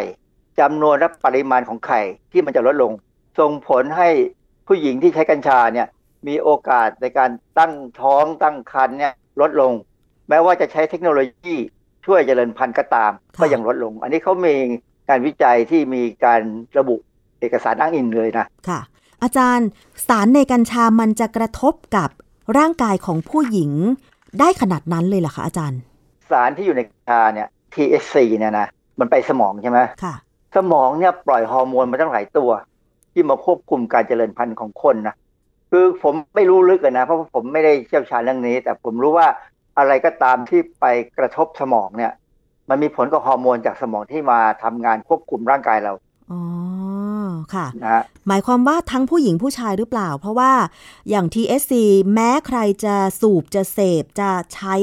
จำนวนและปริมาณของไข่ที่มันจะลดลง ส่งผลให้ผู้หญิงที่ใช้กัญชาเนี่ยมีโอกาสในการตั้งท้องตั้งครรภ์เนี่ยลดลง แม้ว่าจะใช้เทคโนโลยีช่วยเจริญพันธุ์ก็ตามค่ะก็ยังลดลง อันนี้เขามีการวิจัยที่มีการระบุเอกสารอ้างอิงเลยนะค่ะ อาจารย์สารในกัญชามันจะกระทบกับร่างกายของผู้หญิงได้ขนาดนั้นเลยเหรอคะอาจารย์ สารที่อยู่ในกัญชาเนี่ย THC เนี่ยนะ มันไปสมองใช่ไหมค่ะสมองเนี่ยปล่อยฮอร์โมนมาตั้งหลายตัว ที่มาควบคุมการเจริญพันธุ์ของคนนะคือผมไม่รู้ลึกอะนะ เพราะว่าผมไม่ได้เชี่ยวชาญเรื่องนี้ แต่ผมรู้ว่าอะไรก็ตามที่ไปกระทบสมองเนี่ย มันมีผลกับฮอร์โมนจากสมองที่มาทำงานควบคุมร่างกายเราอ๋อค่ะนะฮะหมายความว่าทั้งผู้หญิงผู้ชายหรือเปล่า เพราะว่าอย่าง TSC แม้ใครจะสูบจะเสพจะใช้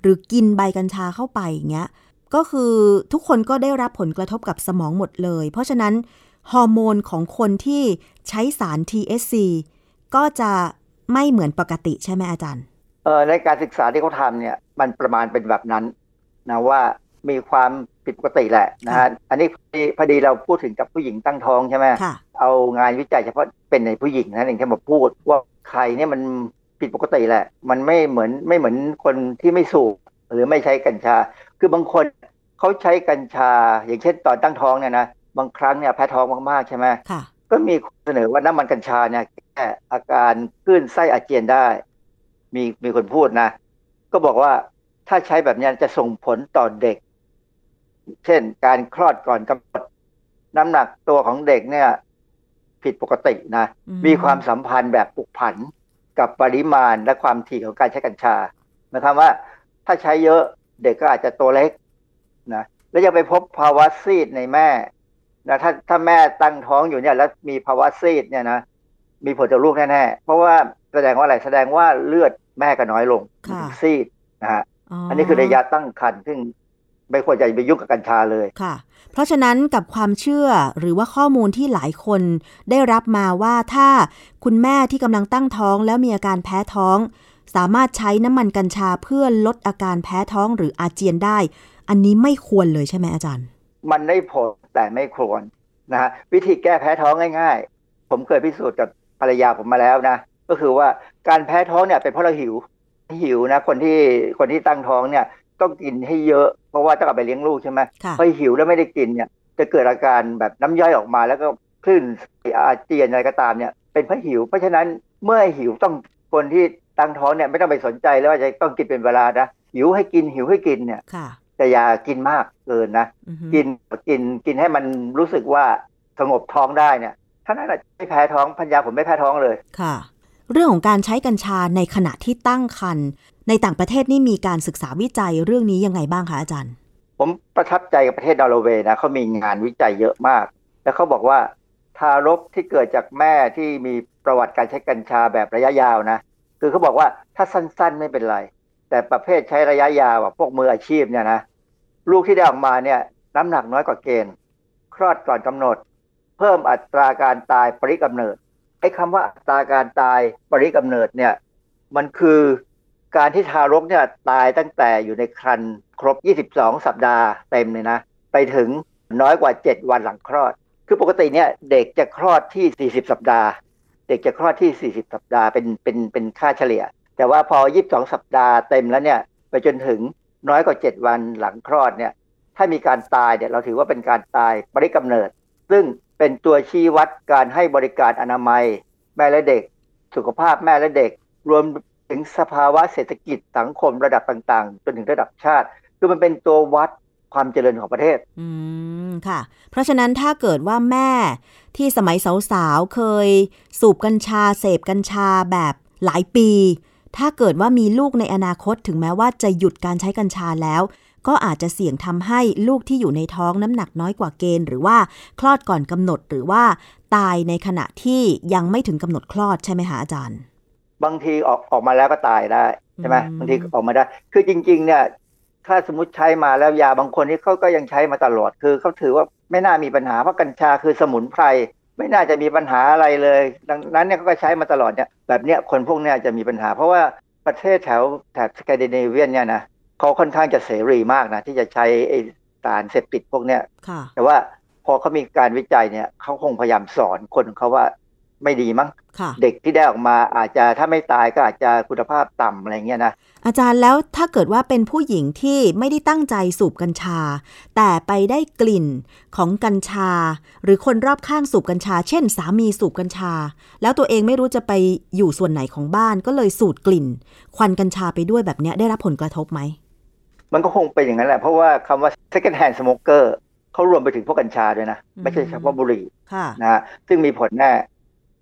หรือกินใบกัญชาเข้าไปอย่างเงี้ย ก็คือทุกคนก็ได้รับผลกระทบกับสมองหมดเลย เพราะฉะนั้นฮอร์โมนของคนที่ใช้สาร TSC ก็จะไม่เหมือนปกติใช่ไหมอาจารย์เออในการศึกษาที่เขาทำเนี่ยมันประมาณเป็นแบบนั้นนะว่ามีความผิดปกติแหละนะฮะอันนี้พอดีพอดีเราพูดถึงกับผู้หญิงตั้งท้องใช่ไหมค่ะเอางานวิจัยเฉพาะเป็นในผู้หญิงนั่นเองที่มาพูดว่าใครเนี่ยมันผิดปกติแหละ มันไม่เหมือนไม่เหมือนคนที่ไม่สูบหรือไม่ใช้กัญชา คือบางคน เขาใช้กัญชา อย่างเช่นตอนตั้งท้องเนี่ยนะบางครั้งเนี่ยแพ้ท้องมากๆใช่ไหมค่ะก็มีเสนอว่าน้ำมันกัญชาเนี่ยแก้อาการคลื่นไส้อาเจียนได้ มีมีคนพูดนะ ก็บอกว่าถ้าใช้แบบเนี้ยจะส่งผลต่อเด็ก เช่นการคลอดก่อนกำหนดน้ำหนักตัวของเด็กเนี่ย ผิดปกตินะอืมมีความสัมพันธ์แบบปลุกผันกับปริมาณและความถี่ของการใช้กัญชาหมายความว่า ถ้าใช้เยอะเด็กก็อาจจะตัวเล็ก นะแล้วยังไปพบภาวะซีดในแม่นะถ้าถ้าแม่ตั้งท้องอยู่เนี่ย แล้วมีภาวะซีดเนี่ยนะมีผลต่อลูกแน่ๆเพราะว่าแสดงว่าอะไรแสดงว่าเลือดแม่ก็น้อยลงค่ะซีดนะฮะอ๋ออันนี้คือระยะตั้งครรภ์ซึ่งไม่ควรจะไปยุ่งกับกัญชาเลยค่ะ เพราะฉะนั้นกับความเชื่อหรือว่าข้อมูลที่หลายคนได้รับมาว่าถ้าคุณแม่ที่กำลังตั้งท้องแล้วมีอาการแพ้ท้อง สามารถใช้น้ำมันกัญชาเพื่อลดอาการแพ้ท้องหรืออาเจียนได้ อันนี้ไม่ควรเลยใช่ไหมอาจารย์ มันได้ผลแต่ไม่ควรนะฮะวิธีแก้แพ้ท้องง่าย ๆ ผมเคยพิสูจน์กับภรรยาผมมาแล้วนะ ก็คือว่าการแพ้ท้องเนี่ยเป็นเพราะเราหิวหิวนะคนที่คนที่ตั้งท้องเนี่ยต้องกินให้เยอะ เพราะว่าต้องเอาไปเลี้ยงลูกใช่ไหมค่ะพอหิวแล้วไม่ได้กินเนี่ย จะเกิดอาการแบบน้ำย่อยออกมาแล้วก็คลื่นอาเจียนอะไรก็ตามเนี่ย เป็นเพราะหิว เพราะฉะนั้นเมื่อหิวต้องคนที่ตั้งท้องเนี่ยไม่ต้องไปสนใจแล้วว่าจะต้องกินเป็นเวลานะหิวให้กินหิวให้กินเนี่ยค่ะ แต่อย่ากินมากเกินนะอือฮึกินกินกินให้มันรู้สึกว่าสงบท้องได้เนี่ยถ้านั้นน่ะไม่แพ้ท้องพันยาผมไม่แพ้ท้องเลยค่ะ เรื่องของการใช้กัญชาในขณะที่ตั้งครรภ์ในต่างประเทศนี่มีการศึกษาวิจัยเรื่องนี้ยังไงบ้างคะอาจารย์ ผมประทับใจกับประเทศนอร์เวย์นะเขามีงานวิจัยเยอะมาก แล้วเขาบอกว่าทารกที่เกิดจากแม่ที่มีประวัติการใช้กัญชาแบบระยะยาวนะ คือเขาบอกว่าถ้าสั้นๆไม่เป็นไร แต่ประเภทใช้ระยะยาวพวกมืออาชีพเนี่ยนะลูกที่ได้ออกมาเนี่ยน้ำหนักน้อยกว่าเกณฑ์ คลอดก่อนกำหนด เพิ่มอัตราการตายปริกำเนิดไอ้คำว่าอัตราการตายปริกำเนิดเนี่ยมันคือการที่ทารกเนี่ยตายตั้งแต่อยู่ในครรภ์ครบ 22 สัปดาห์เต็มเลยนะ ไปถึงน้อยกว่า 7 วันหลังคลอด คือปกติเนี่ยเด็กจะคลอดที่ 40 สัปดาห์ เด็กจะคลอดที่ 40 สัปดาห์เป็นเป็นเป็นค่าเฉลี่ย แต่ว่าพอ 22 สัปดาห์เต็มแล้วเนี่ยไปจนถึงน้อยกว่า 7 วันหลังคลอดเนี่ยถ้ามีการตายเนี่ยเราถือว่าเป็นการตายปริกำเนิด ซึ่งเป็นตัวชี้วัดการให้บริการอนามัย แม่และเด็ก สุขภาพแม่และเด็ก รวมถึงสภาวะเศรษฐกิจสังคมระดับต่างๆจนถึงระดับชาติ คือมันเป็นตัววัดความเจริญของประเทศ อืม ค่ะ เพราะฉะนั้นถ้าเกิดว่าแม่ที่สมัยสาวๆ เคยสูบกัญชา เสพกัญชาแบบหลายปี ถ้าเกิดว่ามีลูกในอนาคตถึงแม้ว่าจะหยุดการใช้กัญชาแล้ว ก็อาจจะเสี่ยงทำให้ลูกที่อยู่ในท้องน้ำหนักน้อยกว่าเกณฑ์ หรือว่าคลอดก่อนกำหนดหรือว่า ตายในขณะที่ยังไม่ถึงกำหนดคลอดใช่ไหมคะอาจารย์ บางทีออกออกมาแล้วก็ตายได้ใช่ไหมอืมบางทีออกมาได้ คือจริง ๆ เนี่ย ถ้าสมมติใช้มาแล้วยาบางคนที่เขาก็ยังใช้มาตลอดคือเขาถือว่าไม่น่ามีปัญหาเพราะกัญชาคือสมุนไพร ไม่น่าจะมีปัญหาอะไรเลย ดังนั้นเนี่ยเขาก็ใช้มาตลอดเนี่ยแบบเนี้ยคนพวกเนี้ยจะมีปัญหา เพราะว่าประเทศแถวแถบสแกนดิเนเวียนเนี่ยนะเขาค่อนข้างจะเสรีมากนะที่จะใช้ไอ้สารเสพติดพวกเนี้ยค่ะแต่ว่าพอเขามีการวิจัยเนี่ยเขาคงพยายามสอนคนของเขาว่า ไม่ดีมั้งค่ะเด็กที่ได้ออกมาอาจจะถ้าไม่ตายก็อาจจะคุณภาพต่ำอะไรเงี้ยนะอาจารย์แล้วถ้าเกิดว่าเป็นผู้หญิงที่ไม่ได้ตั้งใจสูบกัญชา แต่ไปได้กลิ่นของกัญชา หรือคนรอบข้างสูบกัญชา เช่น สามีสูบกัญชา แล้วตัวเองไม่รู้จะไปอยู่ส่วนไหนของบ้านก็เลยสูดกลิ่น ควันกัญชาไปด้วยแบบเนี้ยได้รับผลกระทบไหมมันก็คงเป็นอย่างนั้นแหละ เพราะว่าคำว่า second hand smoker เขารวมไปถึงพวกกัญชาด้วยนะ ไม่ใช่เฉพาะบุหรี่ค่ะนะฮะซึ่งมีผลแน่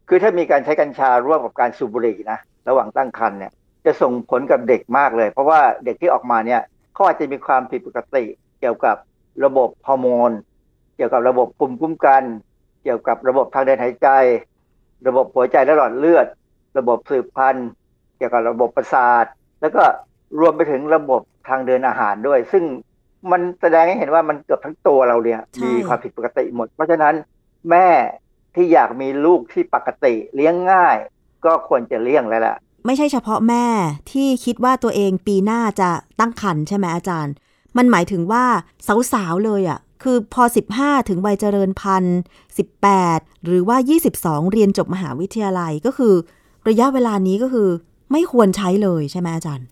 คือถ้ามีการใช้กัญชาร่วมกับการสูบบุหรี่นะระหว่างตั้งครรภ์เนี่ยจะส่งผลกับเด็กมากเลย เพราะว่าเด็กที่ออกมาเนี่ยเขาอาจจะมีความผิดปกติ เกี่ยวกับระบบฮอร์โมน เกี่ยวกับระบบภูมิคุ้มกัน เกี่ยวกับระบบทางเดินหายใจ ระบบหัวใจและหลอดเลือด ระบบสืบพันธุ์เกี่ยวกับระบบประสาท แล้วก็รวมไปถึงระบบทางเดินอาหารด้วย ซึ่งมันแสดงให้เห็นว่ามันเกือบทั้งตัวเราเนี่ยใช่มีความผิดปกติหมด เพราะฉะนั้นแม่ ที่อยากมีลูกที่ปกติเลี้ยงง่าย ก็ควรจะเลี้ยงแล้วล่ะ ไม่ใช่เฉพาะแม่ที่คิดว่าตัวเองปีหน้าจะตั้งครรภ์ใช่ไหมอาจารย์ มันหมายถึงว่าสาวๆเลยอะ่ะ คือพอ 15 ถึงวัยเจริญพันธุ์18 หรือว่า 22 เรียนจบมหาวิทยาลัยก็คือ ระยะเวลานี้ก็คือไม่ควรใช้เลยใช่ไหมอาจารย์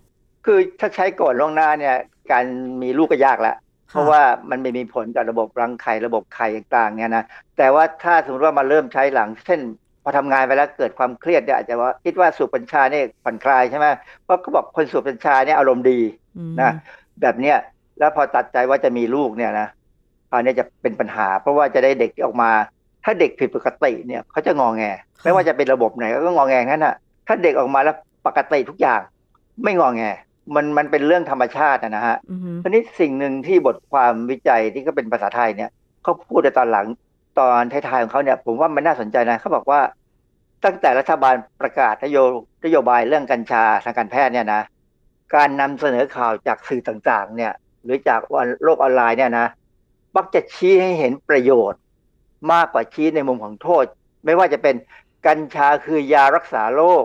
คือถ้าใช้ก่อนล่วงหน้าเนี่ย การมีลูกก็ยากแล้ว เพราะว่ามันไม่มีผลกับระบบรังไข่ระบบไข่ต่างๆเนี่ยนะแต่ว่าถ้าสมมติว่ามาเริ่มใช้หลังเช่นพอทำงานไปแล้วเกิดความเครียดเนี่ยอาจจะว่าคิดว่าสูบกัญชาเนี่ยผ่อนคลายใช่ไหมเพราะเขาบอกคนสูบกัญชาเนี่ยอารมณ์ดีอืมนะแบบเนี้ยแล้วพอตัดใจว่าจะมีลูกเนี่ยนะอันนี้จะเป็นปัญหา เพราะว่าจะได้เด็กที่ออกมา ถ้าเด็กผิดปกติเนี่ยเขาจะงอแง ไม่ว่าจะเป็นระบบไหนก็งอแงงั้นน่ะถ้าเด็กออกมาแล้วปกติทุกอย่าง ไม่งอแง มันมันเป็นเรื่องธรรมชาตินะฮะอือฮึทีนี้สิ่งหนึ่งที่บทความวิจัยที่ก็เป็นภาษาไทยเนี่ยเขาพูดในตอนหลังตอนท้ายๆของเขาเนี่ย ผมว่ามันน่าสนใจนะเขาบอกว่า ตั้งแต่รัฐบาลประกาศนโยนโยบายเรื่องกัญชาทางการแพทย์เนี่ยนะ การนำเสนอข่าวจากสื่อต่างๆ เนี่ย หรือจากโลกออนไลน์เนี่ยนะมักจะชี้ให้เห็นประโยชน์ มากกว่าชี้ในมุมของโทษ ไม่ว่าจะเป็นกัญชาคือยารักษาโรค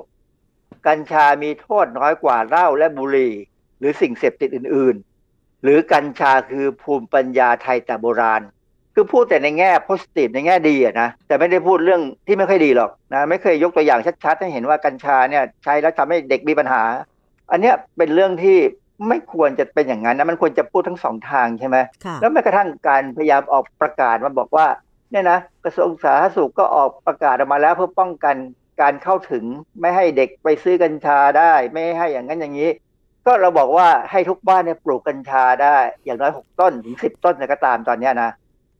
กัญชามีโทษน้อยกว่าเหล้าและบุหรี่ หรือสิ่งเสพติดอื่นๆ หรือกัญชาคือภูมิปัญญาไทยแต่โบราณ คือพูดแต่ในแง่โพสติฟในแง่ดีอะนะแต่ไม่ได้พูดเรื่องที่ไม่ค่อยดีหรอกนะไม่เคยยกตัวอย่างชัดๆให้เห็นว่ากัญชาเนี่ยใช้แล้วทำให้เด็กมีปัญหา อันเนี้ยเป็นเรื่องที่ไม่ควรจะเป็นอย่างนั้นนะมันควรจะพูดทั้งสองทางใช่ไหมค่ะแล้วแม้กระทั่งการพยายามออกประกาศมาบอกว่าเนี่ยนะกระทรวงสาธารณสุขก็ออกประกาศออกมาแล้วเพื่อป้องกัน การเข้าถึงไม่ให้เด็กไปซื้อกัญชาได้ ไม่ให้อย่างนั้นอย่างนี้ ก็เราบอกว่าให้ทุกบ้านเนี่ยปลูกกัญชาได้อย่างน้อยหกต้นถึงสิบต้นเนี่ยก็ตามตอนเนี้ยนะ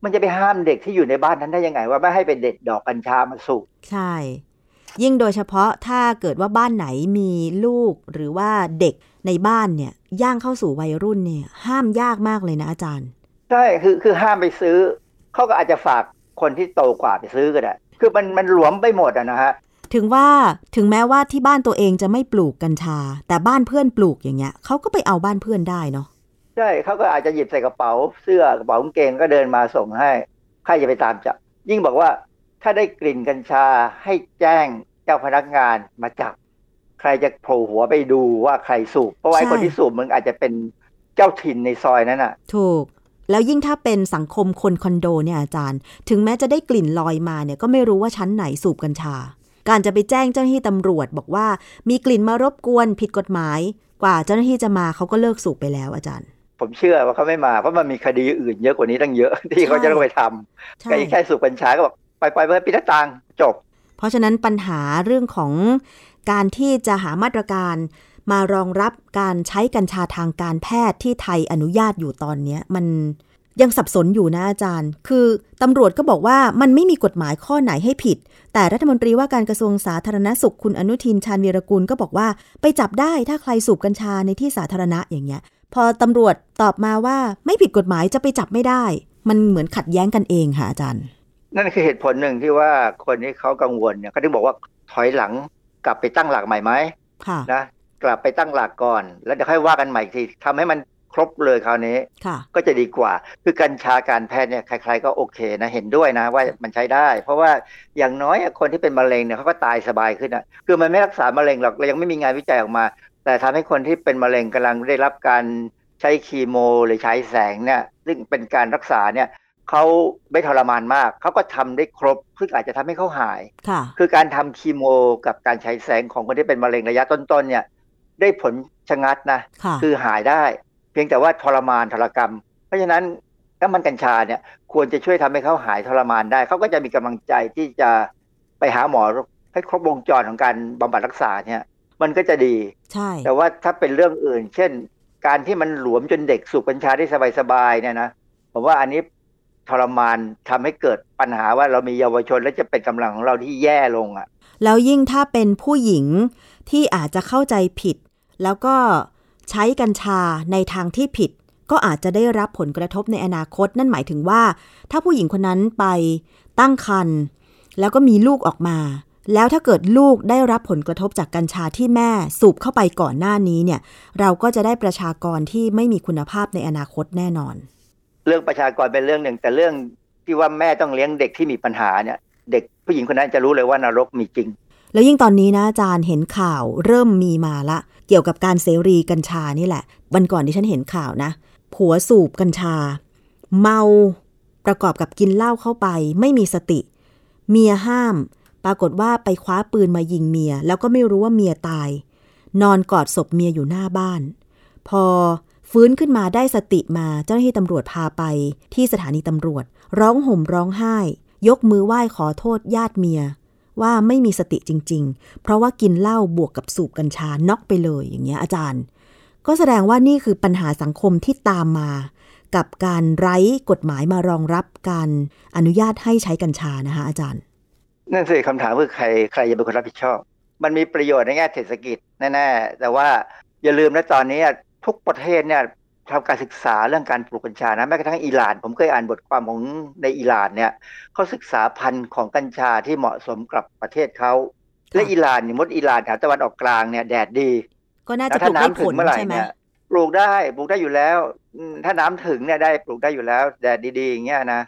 มันจะไปห้ามเด็กที่อยู่ในบ้านนั้นได้ยังไง ว่าไม่ให้เป็นเด็ดดอกกัญชามาสูบใช่ ยิ่งโดยเฉพาะถ้าเกิดว่าบ้านไหนมีลูกหรือว่าเด็กในบ้านเนี่ยย่างเข้าสู่วัยรุ่นเนี่ย ห้ามยากมากเลยนะอาจารย์ใช่คือคือห้ามไปซื้อเขาก็อาจจะฝากคนที่โตกว่าไปซื้อก็ได้คือมันมันหลวมไปหมดอะนะฮะ ถึงว่าถึงแม้ว่าที่บ้านตัวเองจะไม่ปลูกกัญชา แต่บ้านเพื่อนปลูกอย่างเงี้ยเขาก็ไปเอาบ้านเพื่อนได้เนาะใช่เขาก็อาจจะหยิบใส่กระเป๋า เสื้อกระเป๋ากางเกงก็เดินมาส่งให้ใครจะไปตามจับ ยิ่งบอกว่าถ้าได้กลิ่นกัญชาให้แจ้งเจ้าพนักงานมาจับ ใครจะโผล่หัวไปดูว่าใครสูบเพราะว่าไอ้คนที่สูบมึงอาจจะเป็นเจ้าถิ่นในซอยนั้นน่ะ ถูกแล้วยิ่งถ้าเป็นสังคมคนคอนโดเนี่ยอาจารย์ ถึงแม้จะได้กลิ่นลอยมาเนี่ยก็ไม่รู้ว่าชั้นไหนสูบกัญชา การจะไปแจ้งเจ้าหน้าที่ตำรวจบอกว่า มีกลิ่นมารบกวนผิดกฎหมาย กว่าเจ้าหน้าที่จะมาเขาก็เลิกสูบไปแล้วอาจารย์ ผมเชื่อว่าเขาไม่มาเพราะมันมีคดีอื่นเยอะกว่านี้ตั้งเยอะที่เขาจะต้องไปทำใช่แค่แค่สูบกัญชาก็บอกไปไปไปปิดหน้าต่างจบ เพราะฉะนั้นปัญหาเรื่องของการที่จะหามาตรการมารองรับการใช้กัญชาทางการแพทย์ที่ไทยอนุญาตอยู่ตอนเนี้ยมันยังสับสนอยู่นะอาจารย์ คือตำรวจก็บอกว่ามันไม่มีกฎหมายข้อไหนให้ผิด แต่รัฐมนตรีว่าการกระทรวงสาธารณสุขคุณอนุทินชาญวีรกุลก็บอกว่า ไปจับได้ถ้าใครสูบกัญชาในที่สาธารณะอย่างเงี้ย พอตำรวจตอบมาว่าไม่ผิดกฎหมายจะไปจับไม่ได้ มันเหมือนขัดแย้งกันเองค่ะอาจารย์ นั่นคือเหตุผลหนึ่งที่ว่าคนที่เขากังวลเนี่ยเขาถึงบอกว่าถอยหลังกลับไปตั้งหลักใหม่ไหมค่ะนะกลับไปตั้งหลักก่อน แล้วเดี๋ยวค่อยว่ากันใหม่อีกทีทำให้มัน ครบเลยคราวนี้ค่ะก็จะดีกว่า คือกัญชาการแพทย์เนี่ยใครๆก็โอเคนะเห็นด้วยนะว่ามันใช้ได้ เพราะว่าอย่างน้อยอะคนที่เป็นมะเร็งเนี่ยเขาก็ตายสบายขึ้นอะคือมันไม่รักษามะเร็งหรอกเรายังไม่มีงานวิจัยออกมา แต่ทำให้คนที่เป็นมะเร็งกำลังได้รับการใช้คีโม หรือใช้แสงเนี่ยซึ่งเป็นการรักษาเนี่ยเขาไม่ทรมานมาก เขาก็ทำได้ครบซึ่งอาจจะทำให้เขาหายค่ะคือการทำคีโม กับการใช้แสงของคนที่เป็นมะเร็งระยะต้นๆเนี่ยได้ผลชะงัดนะค่ะคือหายได้ เพียงแต่ว่าทรมานทรกรรม เพราะฉะนั้นน้ำมันกัญชาเนี่ยควรจะช่วยทำให้เขาหายทรมานได้ เขาก็จะมีกำลังใจที่จะไปหาหมอให้ครบวงจรของการบำบัดรักษาเนี่ย มันก็จะดีใช่แต่ว่าถ้าเป็นเรื่องอื่น เช่น การที่มันหลวมจนเด็กสูบกัญชาได้สบายๆเนี่ยนะผมว่าอันนี้ทรมานทำให้เกิดปัญหาว่าเรามีเยาวชนและจะเป็นกำลังของเราที่แย่ลงอะแล้วยิ่งถ้าเป็นผู้หญิงที่อาจจะเข้าใจผิด แล้วก็ ใช้กัญชาในทางที่ผิด ก็อาจจะได้รับผลกระทบในอนาคตนั่นหมายถึงว่า ถ้าผู้หญิงคนนั้นไปตั้งครรภ์แล้วก็มีลูกออกมา แล้วถ้าเกิดลูกได้รับผลกระทบจากกัญชาที่แม่สูบเข้าไปก่อนหน้านี้เนี่ย เราก็จะได้ประชากรที่ไม่มีคุณภาพในอนาคตแน่นอน เรื่องประชากรเป็นเรื่องหนึ่ง แต่เรื่องที่ว่าแม่ต้องเลี้ยงเด็กที่มีปัญหาเนี่ย เด็กผู้หญิงคนนั้นจะรู้เลยว่านรกมีจริง แล้วยิ่งตอนนี้นะอาจารย์เห็นข่าวเริ่มมีมาละ เกี่ยวกับการเสรีกัญชานี่แหละ วันก่อนที่ฉันเห็นข่าวนะ ผัวสูบกัญชา เมาประกอบกับกินเหล้าเข้าไป ไม่มีสติ เมียห้าม ปรากฏว่าไปคว้าปืนมายิงเมีย แล้วก็ไม่รู้ว่าเมียตาย นอนกอดศพเมียอยู่หน้าบ้าน พอฟื้นขึ้นมาได้สติมาเจ้าหน้าที่ตำรวจพาไป ที่สถานีตำรวจ ร้องห่มร้องไห้ ยกมือไหว้ขอโทษญาติเมีย ว่าไม่มีสติจริง ๆ เพราะว่ากินเหล้าบวกกับสูบกัญชาน็อกไปเลยอย่างเงี้ยอาจารย์ ก็แสดงว่านี่คือปัญหาสังคมที่ตามมา กับการไร้กฎหมายมารองรับการอนุญาตให้ใช้กัญชานะคะอาจารย์ นั่นสิคำถามคือใครใครจะเป็นคนรับผิดชอบ มันมีประโยชน์ในแง่เศรษฐกิจแน่ๆแต่ว่าอย่าลืมนะตอนนี้ทุกประเทศเนี่ย ทำการศึกษาเรื่องการปลูกกัญชานะแม้กระทั่งอิหร่าน ผมเคยอ่านบทความของในอิหร่านเนี่ยเขาศึกษาพันธุ์ของกัญชาที่เหมาะสมกับประเทศเขาและอิหร่านเนี่ยมดอิหร่านแถวตะวันออกกลางเนี่ยแดดดี ก็น่าจะปถ้าลูกได้น้ำผถึงลเมื่อไหร่ใช่ไหมเนี่ยปลูกได้ปลูกได้อยู่แล้วอืมถ้าน้ำถึงเนี่ยได้ปลูกได้อยู่แล้ว แดดดีๆอย่างเงี้ยนะ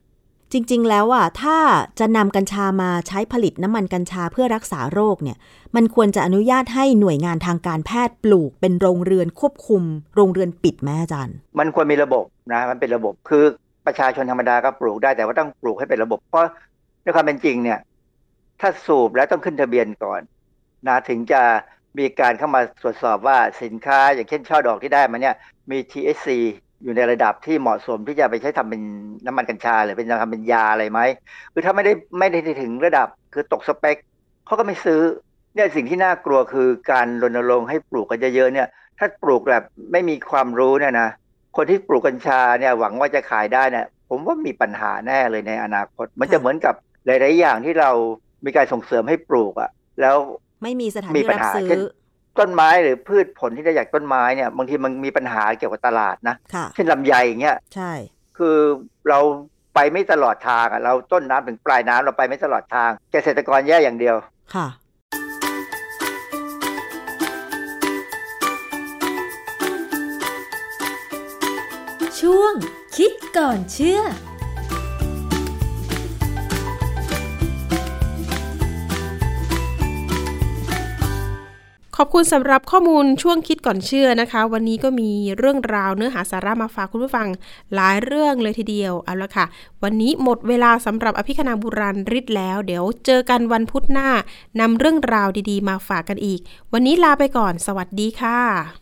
จริง ๆ แล้วอะถ้าจะนำกัญชามาใช้ผลิตน้ำมันกัญชาเพื่อรักษาโรคเนี่ย มันควรจะอนุญาตให้หน่วยงานทางการแพทย์ปลูกเป็นโรงเรือนควบคุม โรงเรือนปิดไหมอาจารย์ มันควรมีระบบนะมันเป็นระบบคือประชาชนธรรมดาก็ปลูกได้แต่ว่าต้องปลูกให้เป็นระบบ เพราะในความเป็นจริงเนี่ย ถ้าสูบแล้วต้องขึ้นทะเบียนก่อนนะถึงจะมีการเข้ามาตรวจสอบว่าสินค้า อย่างเช่นช่อดอกที่ได้มาเนี่ยมี THC อยู่ในระดับที่เหมาะสมที่จะไปใช้ทำเป็นน้ำมันกัญชาหรือเป็นทำเป็นยาอะไรไหมคือถ้าไม่ได้ไม่ได้ถึงระดับคือตกสเปคเขาก็ไม่ซื้อ เนี่ยสิ่งที่น่ากลัวคือการรณรงค์ให้ปลูกกันเยอะๆเนี่ย ถ้าปลูกแบบไม่มีความรู้เนี่ยนะคนที่ปลูกกัญชาเนี่ยหวังว่าจะขายได้เนี่ย ผมว่ามีปัญหาแน่เลยในอนาคต มันจะเหมือนกับหลายๆอย่างที่เรามีการส่งเสริมให้ปลูกอะ่ะ แล้วไม่มีสถานมีที่ปัญรับหาซื้อเช่นต้นไม้หรือพืชผลที่ได้จากต้นไม้เนี่ยบางทีมันมีปัญหาเกี่ยวกับตลาดนะค่ะเช่นลำไยอย่างเงี้ยใช่ คือเราไปไม่ตลอดทางอะเราต้นน้ำถึงปลายน้ำเราไปไม่ตลอดทาง เกษตรกรแย่อย่างเดียวค่ะ ช่วง คิดก่อนเชื่อขอบคุณสำหรับข้อมูลช่วงคิดก่อนเชื่อนะคะ วันนี้ก็มีเรื่องราวเนื้อหาสาระมาฝากคุณผู้ฟังหลายเรื่องเลยทีเดียวเอาละค่ะ วันนี้หมดเวลาสำหรับอภิคณาบุราริศแล้ว เดี๋ยวเจอกันวันพุธหน้านำเรื่องราวดีๆ มาฝากกันอีก วันนี้ลาไปก่อน สวัสดีค่ะ